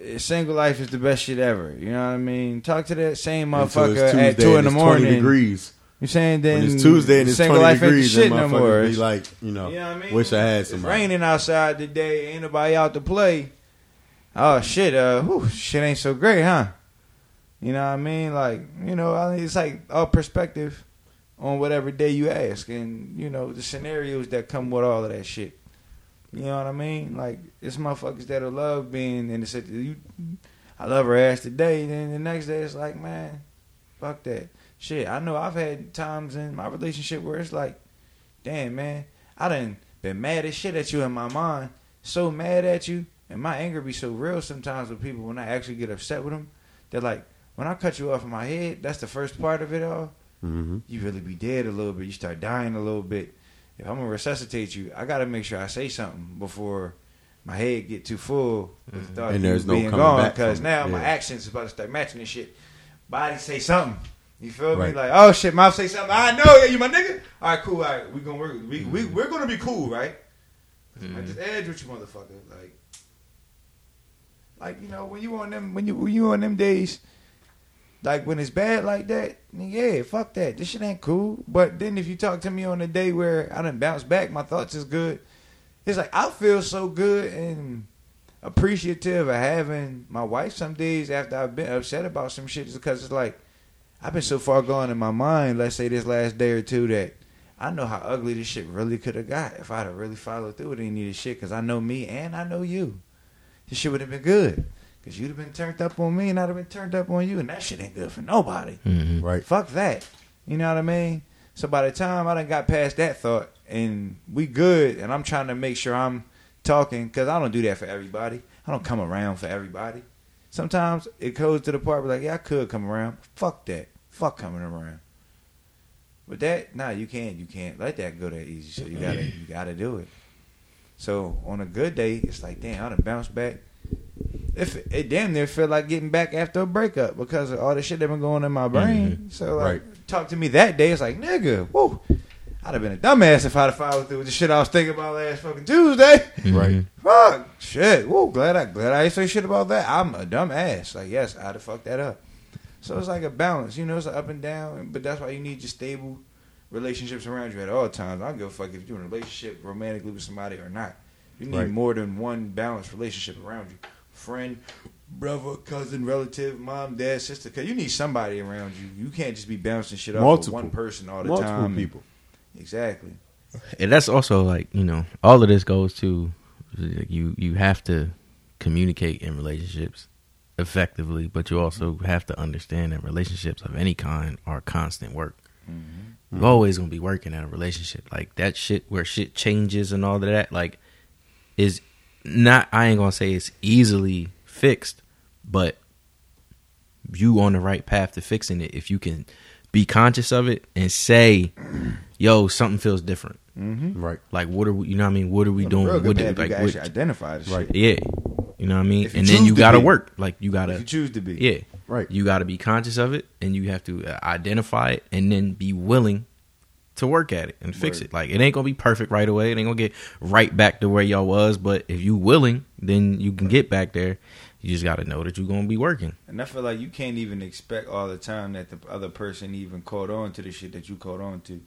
Eh, Single life is the best shit ever. You know what I mean? Talk to that same motherfucker at two in the it's 20 morning. degrees. You saying then When it's Tuesday and it's 20 life degrees, ain't the then shit no more. be like, you know, You know what I mean? wish I had It's raining outside today. Ain't nobody out to play. Oh shit! Uh, whew, shit ain't so great, huh? You know what I mean? Like, you know, I mean, it's like all perspective on whatever day you ask, and you know the scenarios that come with all of that shit. You know what I mean? Like, it's motherfuckers that'll love being in the city. You, I love her ass today, then the next day it's like, man, fuck that shit. I know I've had times in my relationship where it's like, damn man, I done been mad as shit at you in my mind, so mad at you, and my anger be so real sometimes with people when I actually get upset with them. They're like, when I cut you off in my head, that's the first part of it all. hmm You really be dead a little bit. You start dying a little bit. If I'm gonna resuscitate you, I gotta make sure I say something before my head get too full with the mm-hmm. thought And of you there's no being gone. Because now my actions is about to start matching this shit. Body say something. You feel Right. me? Like, oh shit, mouth say something. I know, yeah, you my nigga. All right, cool. All right, we gonna work. We we mm-hmm. we're gonna be cool, right? I just mm-hmm. edge with you, motherfucker. Like, like you know when you on them when you when you on them days, like when it's bad like that, yeah, fuck that. This shit ain't cool. But then if you talk to me on a day where I didn't bounce back, my thoughts is good. It's like I feel so good and appreciative of having my wife some days after I've been upset about some shit, is because it's like I've been so far gone in my mind. Let's say this last day or two that I know how ugly this shit really could have got if I'd have really followed through with any of this shit. Because I know me and I know you. This shit would have been good. Because you'd have been turned up on me and I'd have been turned up on you. And that shit ain't good for nobody. Mhm. Right. Fuck that. You know what I mean? So by the time I done got past that thought and we good and I'm trying to make sure I'm talking because I don't do that for everybody. I don't come around for everybody. Sometimes it goes to the part where like, yeah, I could come around. Fuck that. Fuck coming around. But that, nah, you can't. You can't let that go that easy. So you gotta, you gotta do it. So on a good day, it's like, damn, I done bounce back. If it damn near feel like getting back after a breakup because of all the shit that been going in my brain. Mm-hmm. So like, Right. talk to me that day. It's like, nigga, whoa. I'd have been a dumbass if I'd have followed through with the shit I was thinking about last fucking Tuesday. Mm-hmm. Right. Fuck, shit. Whoa, glad I glad I didn't say shit about that. I'm a dumbass. Like, yes, I'd have fucked that up. So it's like a balance, you know, it's an up and down. But that's why you need your stable relationships around you at all times. I don't give a fuck if you're in a relationship romantically with somebody or not. You need Right. more than one balanced relationship around you. Friend, brother, cousin, relative, mom, dad, sister. Cause you need somebody around you. You can't just be bouncing shit off Multiple. of one person all the Multiple time. people. Exactly. and that's also like you know all of this goes to like, you you have to communicate in relationships effectively, but you also have to understand that relationships of any kind are constant work. Mm-hmm. You're always gonna be working at a relationship. Like that shit where shit changes and all of that, like is not I ain't gonna say it's easily fixed, but you on the right path to fixing it if you can be conscious of it and say, Yo, something feels different. Mm-hmm. Right. Like what are we you know what I mean? What are we doing? Real What good do- path, you like can what- actually identify the Right. shit. yeah. You know what I mean? And then you to gotta be. work. Like you gotta If you choose to be. Yeah. Right. You gotta be conscious of it and you have to uh, identify it and then be willing to work at it and fix Word. it. Like it ain't gonna be perfect right away. It ain't gonna get right back to where y'all was, but if you willing, then you can get back there. You just gotta know that you're gonna be working. And I feel like you can't even expect all the time that the other person even caught on to the shit that you caught on to.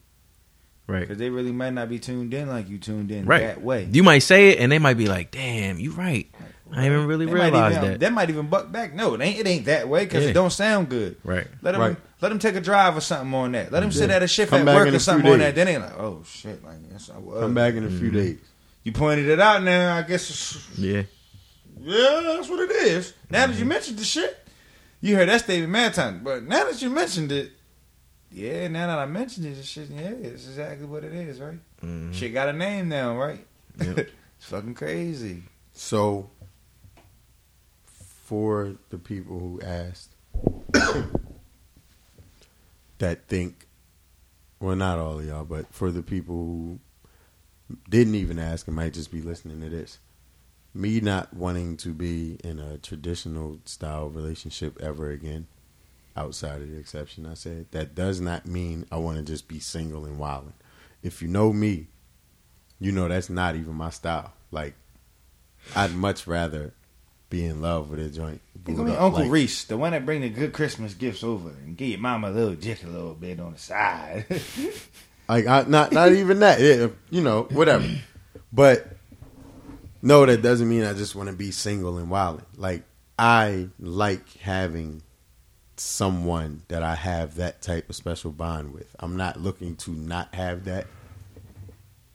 Right. Because they really might not be tuned in like you tuned in Right. that way. You might say it and they might be like, damn, you right. I even really They might realized even, that. That might even buck back. No, it ain't. It ain't that way because Yeah. it don't sound good. Right. Let them Right. let them take a drive or something on that. Let them sit Yeah. at a shift Come at work or something few on that. Then they like, oh shit, like yes, I was. Come back in a few Mm-hmm. days. You pointed it out now. I guess. It's, Yeah. yeah, that's what it is. Now that you mentioned the shit, you heard that statement mad time. But now that you mentioned it, yeah. Now that I mentioned it, this shit, yeah, it's exactly what it is, right? Mhm. Shit got a name now, right? Yep. it's fucking crazy. So, for the people who asked that think, well, not all of y'all, but for the people who didn't even ask and might just be listening to this, me not wanting to be in a traditional style relationship ever again, outside of the exception I said, that does not mean I want to just be single and wilding. If you know me, you know that's not even my style. Like, I'd much rather be in love with a joint. You booed mean Uncle like- Reese, the one that bring the good Christmas gifts over and give your mama a little jick a little bit on the side. Like I, not not even that. Yeah, you know, whatever. But no, that doesn't mean I just want to be single and wild. Like I like having someone that I have that type of special bond with. I'm not looking to not have that.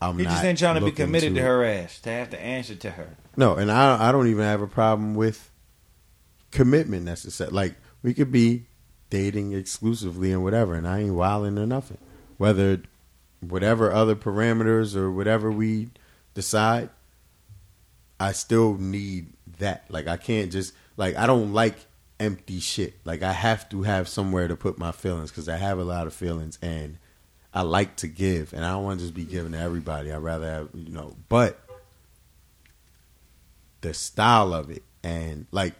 I'm he just ain't trying to be committed to her ass, to have to answer to her. No, and I I don't even have a problem with commitment necessary. Like we could be dating exclusively and whatever, and I ain't wilding or nothing. Whether whatever other parameters or whatever we decide, I still need that. Like I can't just like I don't like empty shit. Like I have to have somewhere to put my feelings because I have a lot of feelings and I like to give, and I don't want to just be giving to everybody. I would rather have you know, but the style of it and like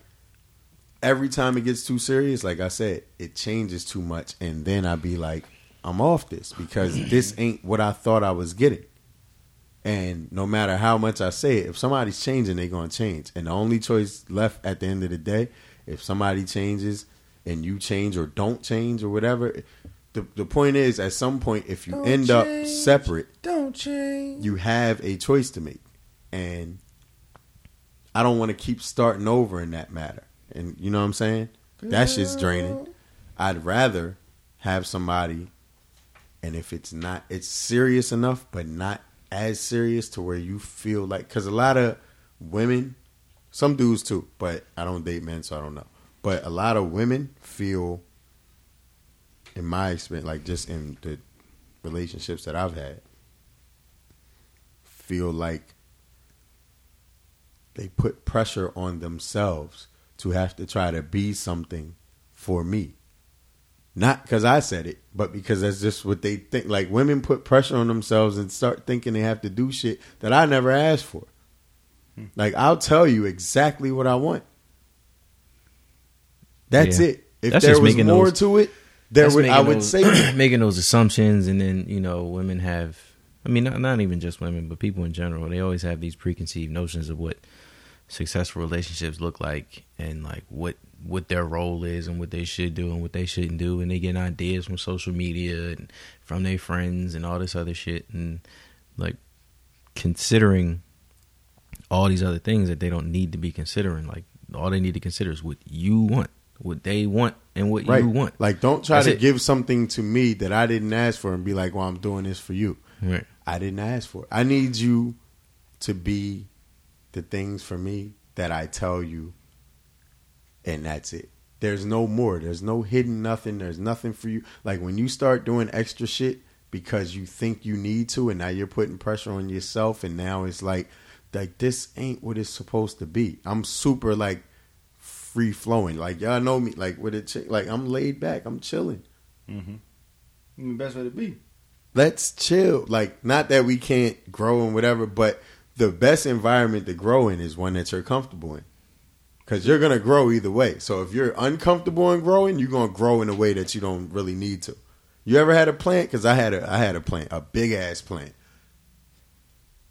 every time it gets too serious like i said it changes too much and then I'd be like i'm off this because this ain't what i thought i was getting and no matter how much i say it if somebody's changing they're going to change and the only choice left at the end of the day if somebody changes and you change or don't change or whatever the, the point is at some point if you Don't end up separate Don't change. you have a choice to make. And i don't want to keep starting over in that matter. And you know what i'm saying? That shit's draining. I'd rather have somebody and if it's not it's serious enough but not as serious to where you feel like because a lot of women some dudes too but i don't date men so i don't know but a lot of women feel in my experience like just in the relationships that i've had feel like they put pressure on themselves to have to try to be something for me. Not because I said it, but because that's just what they think. Like women put pressure on themselves and start thinking they have to do shit that I never asked for. Like I'll tell you exactly what I want. That's Yeah. it. If That's there was more those- to it, there would I would those- say making those assumptions, and then you know, women have. I mean, not not even just women, but people in general. They always have these preconceived notions of what successful relationships look like, and like what what their role is, and what they should do, and what they shouldn't do, and they get ideas from social media and from their friends and all this other shit, and like considering all these other things that they don't need to be considering. Like all they need to consider is what you want, what they want, and what right. you want. Like don't try That's to it. give something to me that I didn't ask for and be like, "Well, I'm doing this for you." Right. I didn't ask for it. I need you to be the things for me that I tell you, and that's it. There's no more. There's no hidden nothing. There's nothing for you. Like when you start doing extra shit because you think you need to, and now you're putting pressure on yourself, and now it's like, like this ain't what it's supposed to be. I'm super like free flowing. Like y'all know me. Like with it, chick- like I'm laid back. I'm chilling. Mm-hmm. The best way to be. let's chill. Like, not that we can't grow and whatever, but the best environment to grow in is one that you're comfortable in. Because you're going to grow either way. So if you're uncomfortable in growing, you're going to grow in a way that you don't really need to. You ever had a plant? Because I had a I had a plant, a big ass plant.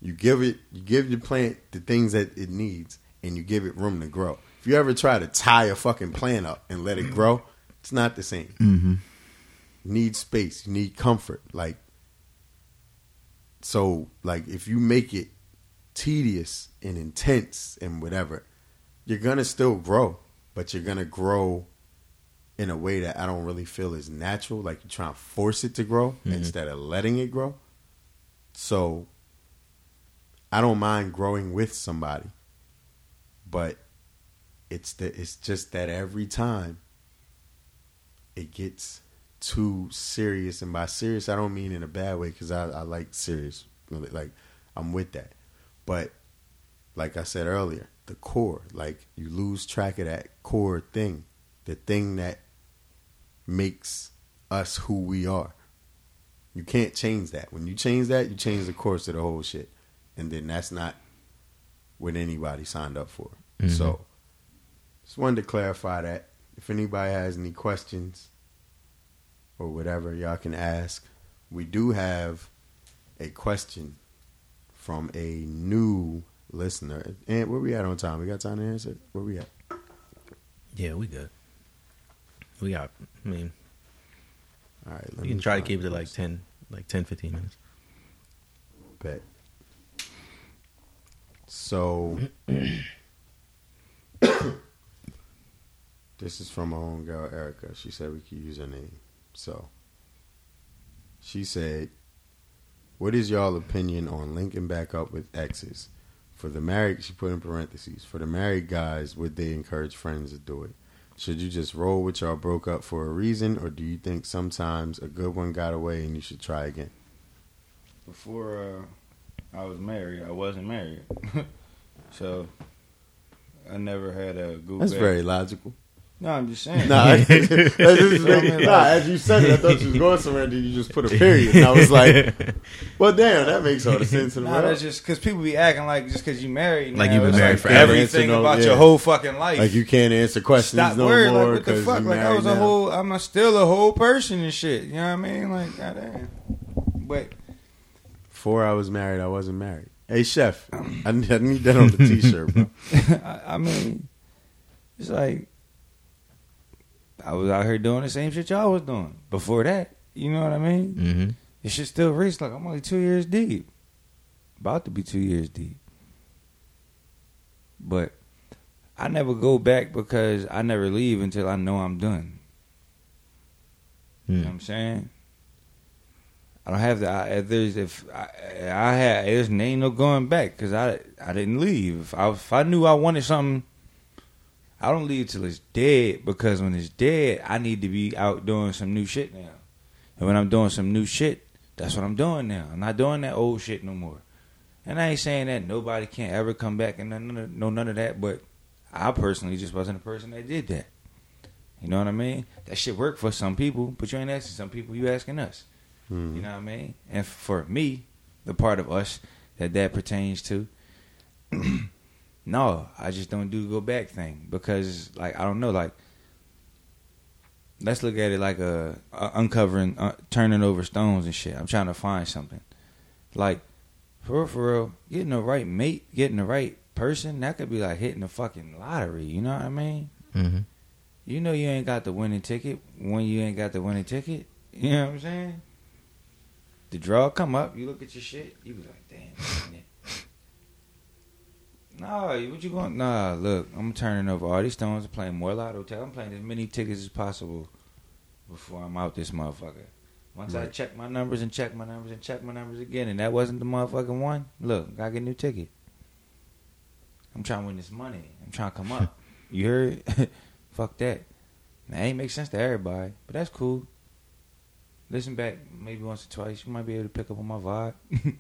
You give it, you give your plant the things that it needs, and you give it room to grow. If you ever try to tie a fucking plant up and let it grow, it's not the same Mm-hmm. you need space you need comfort like so like if you make it tedious and intense and whatever you're gonna still grow but you're gonna grow in a way that i don't really feel is natural like you're trying to force it to grow Mhm. instead of letting it grow so i don't mind growing with somebody but it's the it's just that every time it gets too serious, and by serious I don't mean in a bad way because I, I like serious, like I'm with that. But like I said earlier, the core, like you lose track of that core thing, the thing that makes us who we are. You can't change that. When you change that, you change the course of the whole shit, and then that's not what anybody signed up for. Mhm. So, just wanted to clarify that. If anybody has any questions or whatever, y'all can ask. We do have a question from a new listener. And where we at on time? We got time to answer? Where we at? Yeah, we good. We got. I mean, All right. we can try to keep it like 10, like 10, 15 minutes. Bet. So, this is from my own girl Erica. She said we could use her name. So, she said, "What is y'all opinion on linking back up with exes? For the married, she put in parentheses. For the married guys, would they encourage friends to do it? Should you just roll with y'all broke up for a reason, or do you think sometimes a good one got away and you should try again?" Before uh, I was married, I wasn't married, so I never had a go That's back. very logical. No, I'm just saying. Nah, I- this is So, I very- mean, nah, as you said it, I thought you was going somewhere, and then you just put a period. And I was like, well, damn, that makes all the sense in the Nah, world. that's just because people be acting like just because you married, Like now, you've been married like forever. Everything no- about yeah. your whole fucking life. like you can't answer questions Stop no worrying. more Like what the because fuck? Like I married was a now. whole. I'm a, still a whole person and shit. You know what I mean? Like goddamn. But Before I was married, I wasn't married. Hey, chef, I need, I need that on the t-shirt, bro. I, I mean, it's like I was out here doing the same shit y'all was doing before that. You know what I mean? Mm-hmm. It should still reach like I'm only two years deep. About to be two years deep. But I never go back because I never leave until I know I'm done. You know what I'm saying? I don't have to. I, if there's if I, I had there's ain't no going back because I I didn't leave. If I if I knew I wanted something, I don't leave till it's dead because when it's dead, I need to be out doing some new shit now. And when I'm doing some new shit, that's what I'm doing now. I'm not doing that old shit no more. And I ain't saying that nobody can't ever come back and none, none, no none of that, but I personally just wasn't the person that did that. You know what I mean? That shit worked for some people, but you ain't asking some people. You asking us. Hmm. You know what I mean? And for me, the part of us that that pertains to, no, I just don't do go back thing because, like, I don't know, like, let's look at it like a, a uncovering, uh, turning over stones and shit. I'm trying to find something, like, for real, for real, getting the right mate, getting the right person, that could be like hitting the fucking lottery. You know what I mean? Mm-hmm. You know you ain't got the winning ticket when you ain't got the winning ticket. You know what I'm saying? The draw come up, you look at your shit, you be like, damn. Nah, what you going? Nah, look, I'm turning over all these stones and playing more lotto. Tell I'm playing as many tickets as possible before I'm out this motherfucker. Once I check my numbers and check my numbers and check my numbers again, and that wasn't the motherfucking one, look, I get a new ticket. I'm trying to win this money. I'm trying to come up. you heard? Fuck that. That ain't make sense to everybody, but that's cool. Listen back maybe once or twice. You might be able to pick up on my vibe.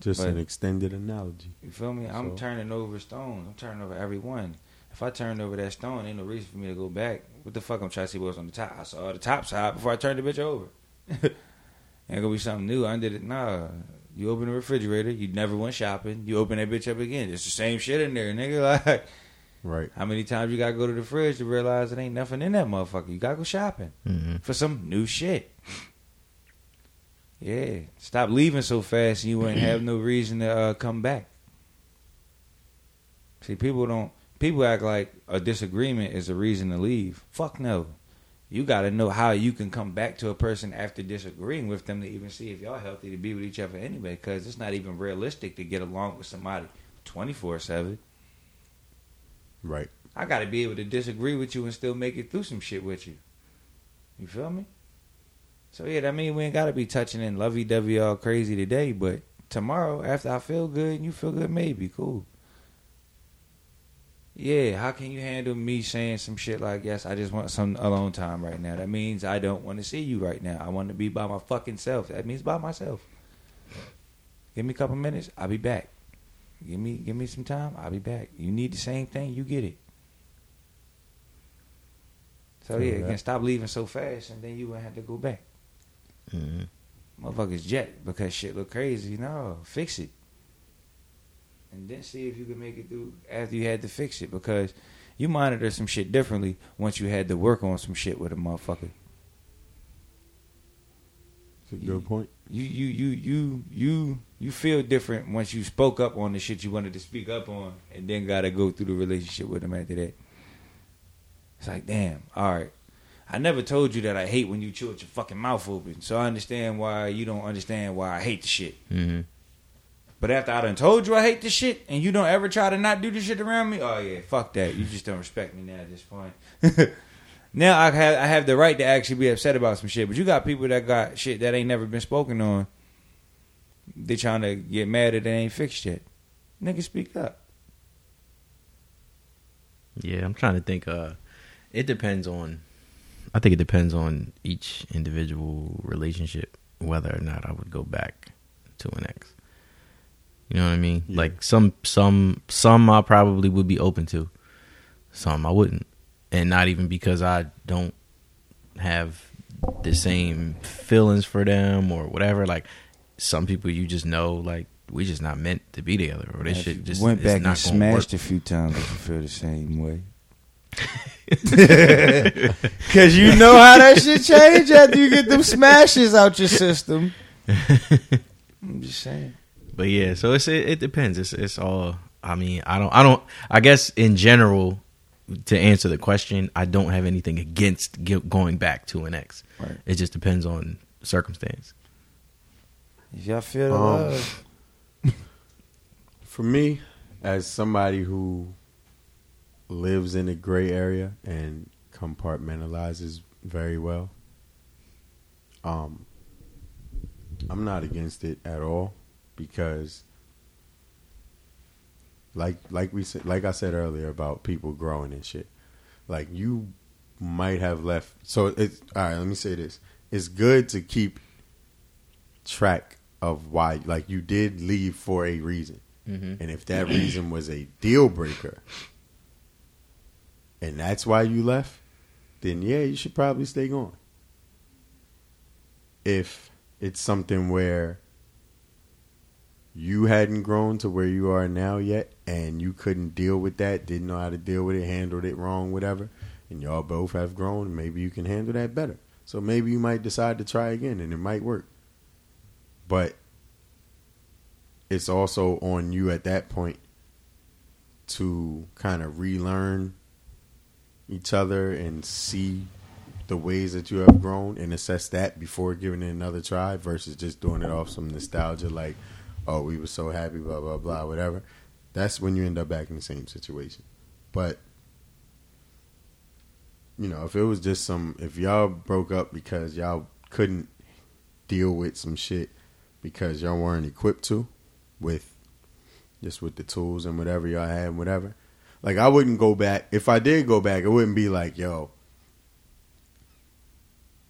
Just But- an extended analogy. You feel me? I'm So- turning over stones. I'm turning over every one. If I turned over that stone, ain't no reason for me to go back. What the fuck I'm trying to see what's on the top? I saw the top side before I turned the bitch over. ain't gonna be something new I under it. Nah. You open the refrigerator, you never went shopping, you open that bitch up again. It's the same shit in there, nigga. Like Right. how many times you gotta go to the fridge to realize it ain't nothing in that motherfucker? You gotta go shopping hmm for some new shit. Yeah, stop leaving so fast, and you wouldn't have no reason to uh, come back. See, people don't. People act like a disagreement is a reason to leave. Fuck no. You got to know how you can come back to a person after disagreeing with them to even see if y'all healthy to be with each other anyway. Because it's not even realistic to get along with somebody twenty four seven. Right. I got to be able to disagree with you and still make it through some shit with you. You feel me? So yeah, that mean we ain't got to be touching and lovey dovey all crazy today, but tomorrow after I feel good and you feel good, maybe cool. Yeah, how can you handle me saying some shit like, "Yes, I just want some alone time right now"? That means I don't want to see you right now. I want to be by my fucking self. That means by myself. Give me a couple minutes, I'll be back. Give me give me some time, I'll be back. You need the same thing, you get it. So yeah, that. again, stop leaving so fast, and then you won't have to go back. hmm Motherfuckers jet because shit look crazy. No, fix it, and then see if you can make it through after you had to fix it because you monitor some shit differently once you had to work on some shit with a motherfucker. A good point. You you you you you you feel different once you spoke up on the shit you wanted to speak up on, and then got to go through the relationship with them after that. It's like, damn, all right. I never told you that I hate when you chew with your fucking mouth open, so I understand why you don't understand why I hate the shit. hmm But after I done told you I hate this shit, and you don't ever try to not do this shit around me, oh yeah, fuck that. You just don't respect me now at this point. now I have I have the right to actually be upset about some shit. But you got people that got shit that ain't never been spoken on. They trying to get mad that they ain't fixed yet. Nigga, speak up. Yeah, I'm trying to think. Uh, it depends on. I think it depends on each individual relationship whether or not I would go back to an ex. You know what I mean? Yeah. Like some some some I probably would be open to. Some I wouldn't. And not even because I don't have the same feelings for them or whatever. Like some people you just know like we just not meant to be together or this If shit just went back not and gonna work. smashed a few times. If you feel the same way. Cause you know how that shit change after you get them smashes out your system. I'm just saying. But yeah, so it's it, it depends. It's it's all. I mean, I don't. I don't. I guess in general, to answer the question, I don't have anything against going back to an ex. Right. It just depends on circumstance. If y'all feel the Um, love, For me, as somebody who lives in a gray area and compartmentalizes very well, um, I'm not against it at all because, like like we said, like I said earlier about people growing and shit, like you might have left. So it's all right. Let me say this: it's good to keep track of why, like you did leave for a reason. Mm-hmm. And if that reason was a deal breaker, and that's why you left, then yeah, you should probably stay gone. If it's something where you hadn't grown to where you are now yet, and you couldn't deal with that, didn't know how to deal with it, handled it wrong, whatever, and y'all both have grown, maybe you can handle that better. So maybe you might decide to try again, and it might work. But it's also on you at that point to kind of relearn each other and see the ways that you have grown and assess that before giving it another try versus just doing it off some nostalgia like oh we were so happy blah blah blah whatever that's when you end up back in the same situation but you know if it was just some if y'all broke up because y'all couldn't deal with some shit because y'all weren't equipped to with just with the tools and whatever y'all had and whatever. Like I wouldn't go back. If I did go back, it wouldn't be like, yo,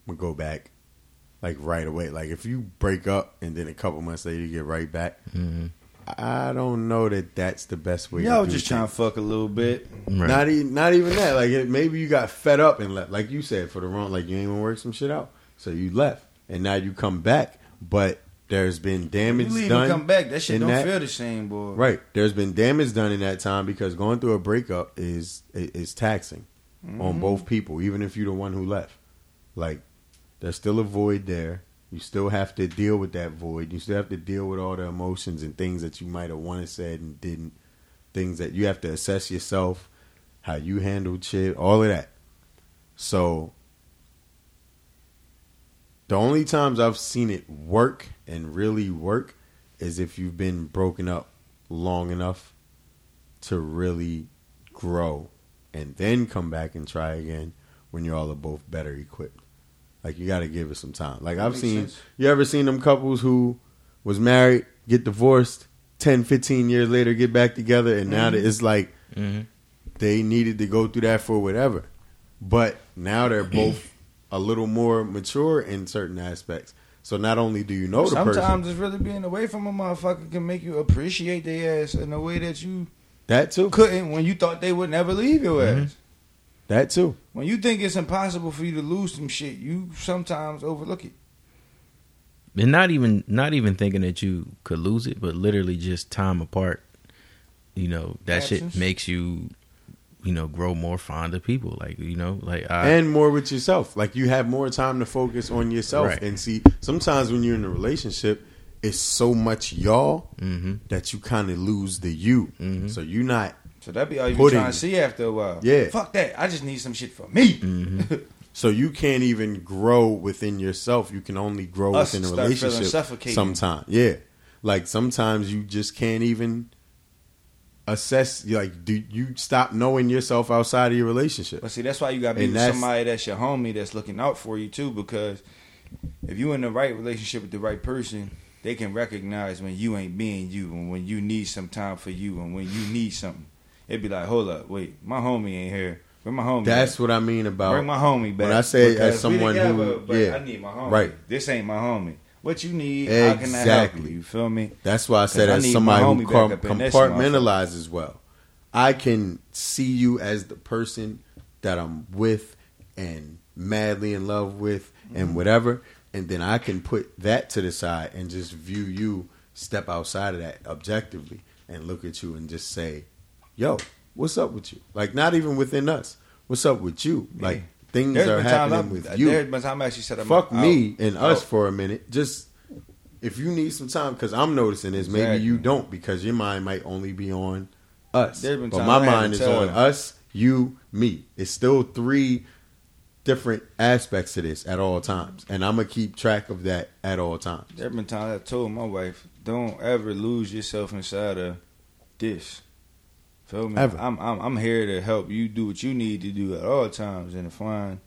gonna go back like right away. Like if you break up and then a couple months later you get right back, Mm-hmm. I don't know that that's the best way. Y'all to do just trying to fuck a little bit. Right. Not even not even that. Like it, maybe you got fed up and left. Like you said, for the wrong. Like you ain't even work some shit out, so you left, and now you come back, but there's been You damage leave done. and come back. That shit don't that- feel the same, boy. Right. There's been damage done in that time because going through a breakup is is taxing Mm-hmm. on both people, even if you're the one who left. Like there's still a void there. You still have to deal with that void. You still have to deal with all the emotions and things that you might have wanted said and didn't. Things that you have to assess yourself, how you handled shit, all of that. So the only times I've seen it work and really work is if you've been broken up long enough to really grow and then come back and try again when you all are both better equipped. Like you got to give it some time. Like I've seen sense. you ever seen them couples who was married, get divorced, 10, 15 years later get back together and now that it's like hmm they needed to go through that for whatever. But now they're both a little more mature in certain aspects. So not only do you know the Sometimes person, it's really being away from a motherfucker can make you appreciate their ass in a way that you that too, couldn't when you thought they would never leave your Mhm. ass. That too. When you think it's impossible for you to lose some shit, you sometimes overlook it. and not even not even thinking that you could lose it, but literally just time apart. You know that Absence. shit makes you, you know, grow more fond of people. Like you know, like I, and more with yourself. Like you have more time to focus on yourself Right. and see. Sometimes when you're in a relationship, it's so much y'all hmm that you kind of lose the you. Mhm. So you're not. So that be all you trying to see after a while. Yeah. Fuck that. I just need some shit for me. hmm So you can't even grow within yourself. You can only grow Us within a relationship. Sometimes, yeah. Like sometimes you just can't even assess. Like, do you stop knowing yourself outside of your relationship? But see, that's why you got to be And with somebody that's your homie that's looking out for you too. Because if you're in the right relationship with the right person, they can recognize when you ain't being you and when you need some time for you and when you need something. It'd be like, hold up, wait, my homie ain't here. Where my homie? That's at? what I mean about Bring my homie back. when I say as someone who- together, but yeah, I need my homie. right. This ain't my homie. What you need? How can I help Exactly. you? You feel me? That's why I said, I as need somebody who com- back up in this compartmentalizes well, I can see you as the person that I'm with and madly in love with Mm-hmm. and whatever, and then I can put that to the side and just view you step outside of that objectively and look at you and just say, "Yo, what's up with you?" Like not even within us. What's up with you? Like things There's are happening with you There's been times I actually said, fuck out. me and us oh. for a minute. Just if you need some time, because I'm noticing this. Maybe Exactly. you don't, because your mind might only be on us. There's been But my mind is on us, you, me. It's still three different aspects to this at all times, and I'm gonna keep track of that at all times. There have been times I told my wife, "Don't ever lose yourself inside of this." Feel me? Ever. I'm I'm I'm here to help you do what you need to do at all times and to find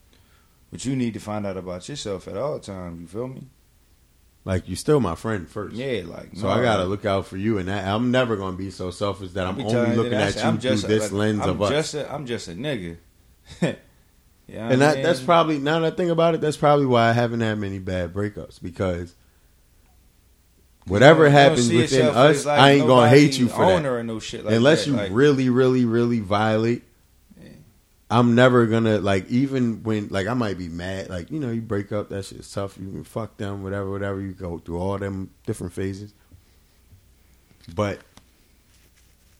what you need to find out about yourself at all times. You feel me? Like you're still my friend first. Yeah, like So no, I gotta look out for you, and that, I'm never gonna be so selfish that I I'm only looking at say, you I'm through a- this like, lens I'm of us. just a, I'm just a nigga. yeah, and that, that's probably now that I think about it, that's probably why I haven't had many bad breakups because whatever happens within us, I ain't gonna hate you for that. Or no shit like Unless that. you like, really, really, really violate. Yeah. I'm never gonna like even when like I might be mad like you know you break up that shit's tough you can fuck them whatever whatever you go through all them different phases, but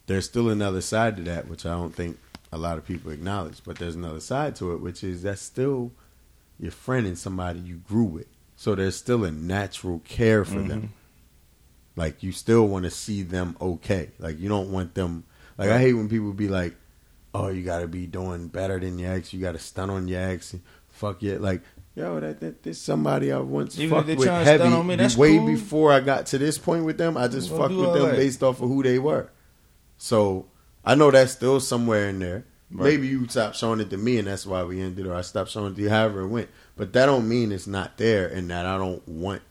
there's still another side to that which I don't think a lot of people acknowledge. But there's another side to it which is that's still your friend and somebody you grew with, so there's still a natural care for mm-hmm. them. Like you still want to see them okay. Like you don't want them. Like I hate when people be like, "Oh, you got to be doing better than your ex. You got to stun on your ex. And fuck it." Like yo, that, that this somebody I once Even fucked with heavy on me, that's way cool. before I got to this point with them. I just fucked with them based off of who they were. So I know that's still somewhere in there. Right. Maybe you stopped showing it to me, and that's why we ended, or I stopped showing it to you. However it went, but that don't mean it's not there, and that I don't want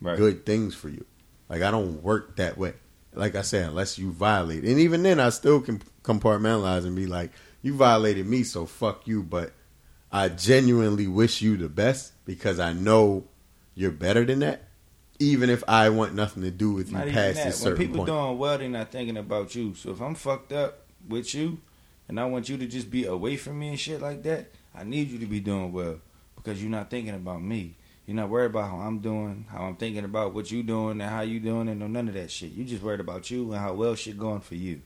Right. good things for you. Like I don't work that way. like I said, unless you violate, and even then, I still can compartmentalize and be like, you violated me, so fuck you. But I genuinely wish you the best because I know you're better than that. Even if I want nothing to do with you Not even past that. this When people point. doing well, they're not thinking about you. So if I'm fucked up with you, and I want you to just be away from me and shit like that, I need you to be doing well because you're not thinking about me. You're not worried about how I'm doing, how I'm thinking about what you doing, and how you doing, and no none of that shit. You just worried about you and how well shit going for you.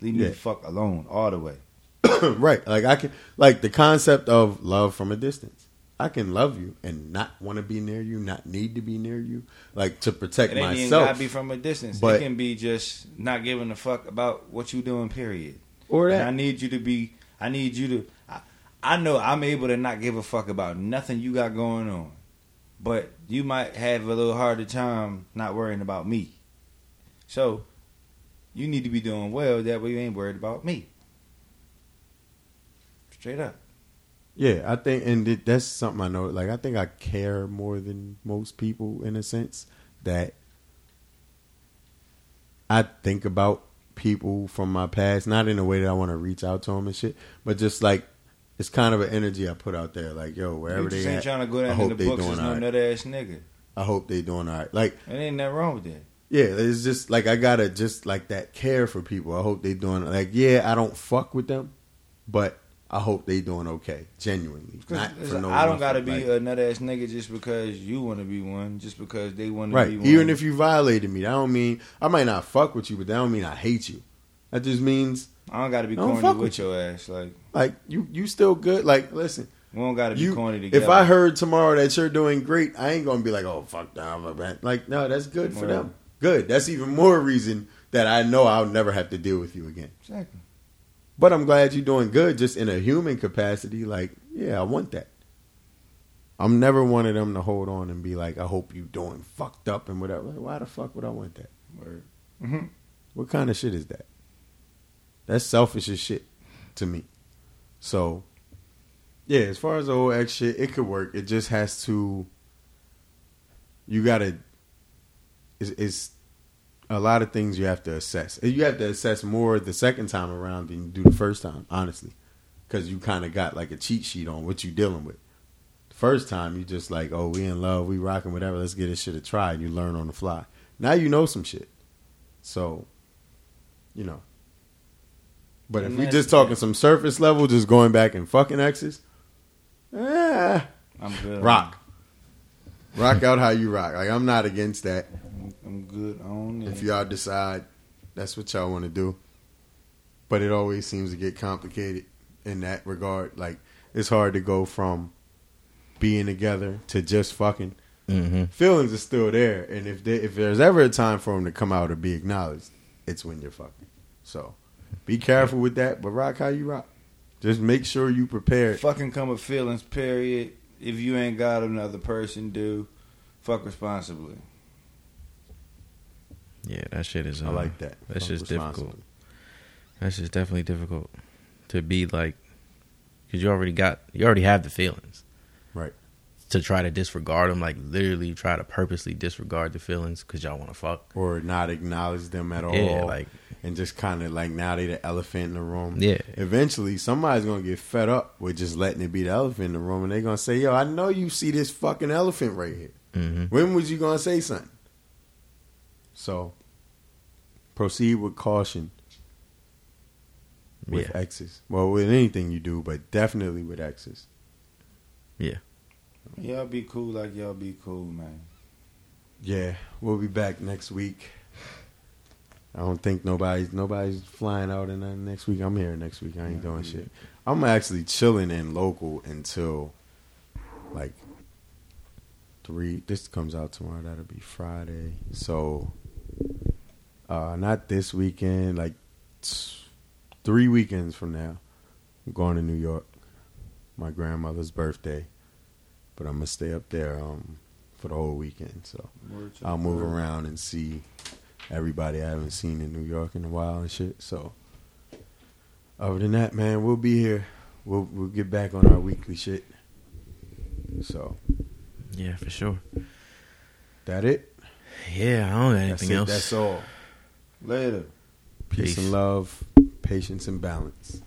Leave me Yeah. the fuck alone all the way. right. Like I can like the concept of love from a distance. I can love you and not want to be near you, not need to be near you, like to protect It ain't myself gotta be from a distance. But- it can be just not giving a fuck about what you doing. Period. or And that. I need you to be. I need you to. I, I know I'm able to not give a fuck about nothing you got going on, but you might have a little harder time not worrying about me. So, you need to be doing well. That way, you ain't worried about me. Straight up. Yeah, I think, and that's something I know. Like, I think I care more than most people in a sense that I think about people from my past, not in a way that I want to reach out to them and shit, but just like it's kind of an energy I put out there. Like, yo, wherever you they ain't at, trying to go I down hope in the they books doing as no alright. nut ass nigga. I hope they doing all right. Like, And ain't nothing wrong with that. yeah, it's just like I gotta just like that care for people. I hope they doing like yeah, I don't fuck with them, but I hope they doing okay, Genuinely, Not for no. I don't gotta be like- a nut ass nigga just because you want to be one, just because they want to be one. Even if you violated me, that don't mean I might not fuck with you, but that don't mean I hate you. That just means I don't gotta be I corny with, with your ass. Like like you you still good. Like listen, we don't gotta be you corny together. if I heard tomorrow that you're doing great, I ain't gonna be like oh fuck down my bad. Like no, that's good for them. Good. That's even more reason that I know I'll never have to deal with you again. exactly. But I'm glad you're doing good just in a human capacity. Like, yeah, I want that. I'm never one of them to hold on and be like, I hope you doing fucked up and whatever. Like, why the fuck would I want that? Word. Mhm. What kind of shit is that? That's selfish as shit to me. So, yeah, as far as the whole X shit, it could work. It just has to. You gotta. It's, it's a lot of things you have to assess. You have to assess more the second time around than you do the first time, honestly, because you kind of got like a cheat sheet on what you're dealing with. The first time you just like, oh, we in love, we rocking, whatever. Let's get this shit a try, and you learn on the fly. Now you know some shit, so you know. But if we just talking some surface level, just going back and fucking exes, eh, I'm good. rock, rock out how you rock. Like I'm not against that. I'm, I'm good on it. If y'all decide that's what y'all want to do, but it always seems to get complicated in that regard. Like it's hard to go from being together to just fucking. Mm-hmm. Feelings are still there, and if they, if there's ever a time for them to come out or be acknowledged, it's when you're fucking. So be careful with that, but rock how you rock. Just make sure you prepared. fucking come with feelings. Period. If you ain't got another person, do fuck responsibly. Yeah, that shit is. Uh, I like that. That's just difficult. That's just definitely difficult to be like, because you already got, you already have the feelings. Right. To try to disregard them, like literally try to purposely disregard the feelings because y'all want to fuck. Or not acknowledge them at all. Yeah, like and just kind of like now they the elephant in the room. Yeah. Eventually, somebody's gonna get fed up with just letting it be the elephant in the room, and they're gonna say, "Yo, I know you see this fucking elephant right here. hmm When was you gonna say something?" So, proceed with caution with yeah, exes. Well, with anything you do, but definitely with exes. yeah. Y'all be cool like y'all be cool, man. Yeah, we'll be back next week. I don't think nobody's nobody's flying out in uh, next week. I'm here next week. I ain't doing shit. I'm actually chilling in local until like three. This comes out tomorrow. That'll be Friday. So, uh, not this weekend. Like t- three weekends from now, I'm going to New York. My grandmother's birthday, but I'm gonna stay up there um, for the whole weekend. So. I'll move word. around and see everybody I haven't seen in New York in a while and shit. So, other than that, man, we'll be here. We'll we'll get back on our weekly shit. So Yeah, for sure. that it. Yeah, I don't got That's anything it. else. That's all. Later. Peace, Peace. and love, patience and balance.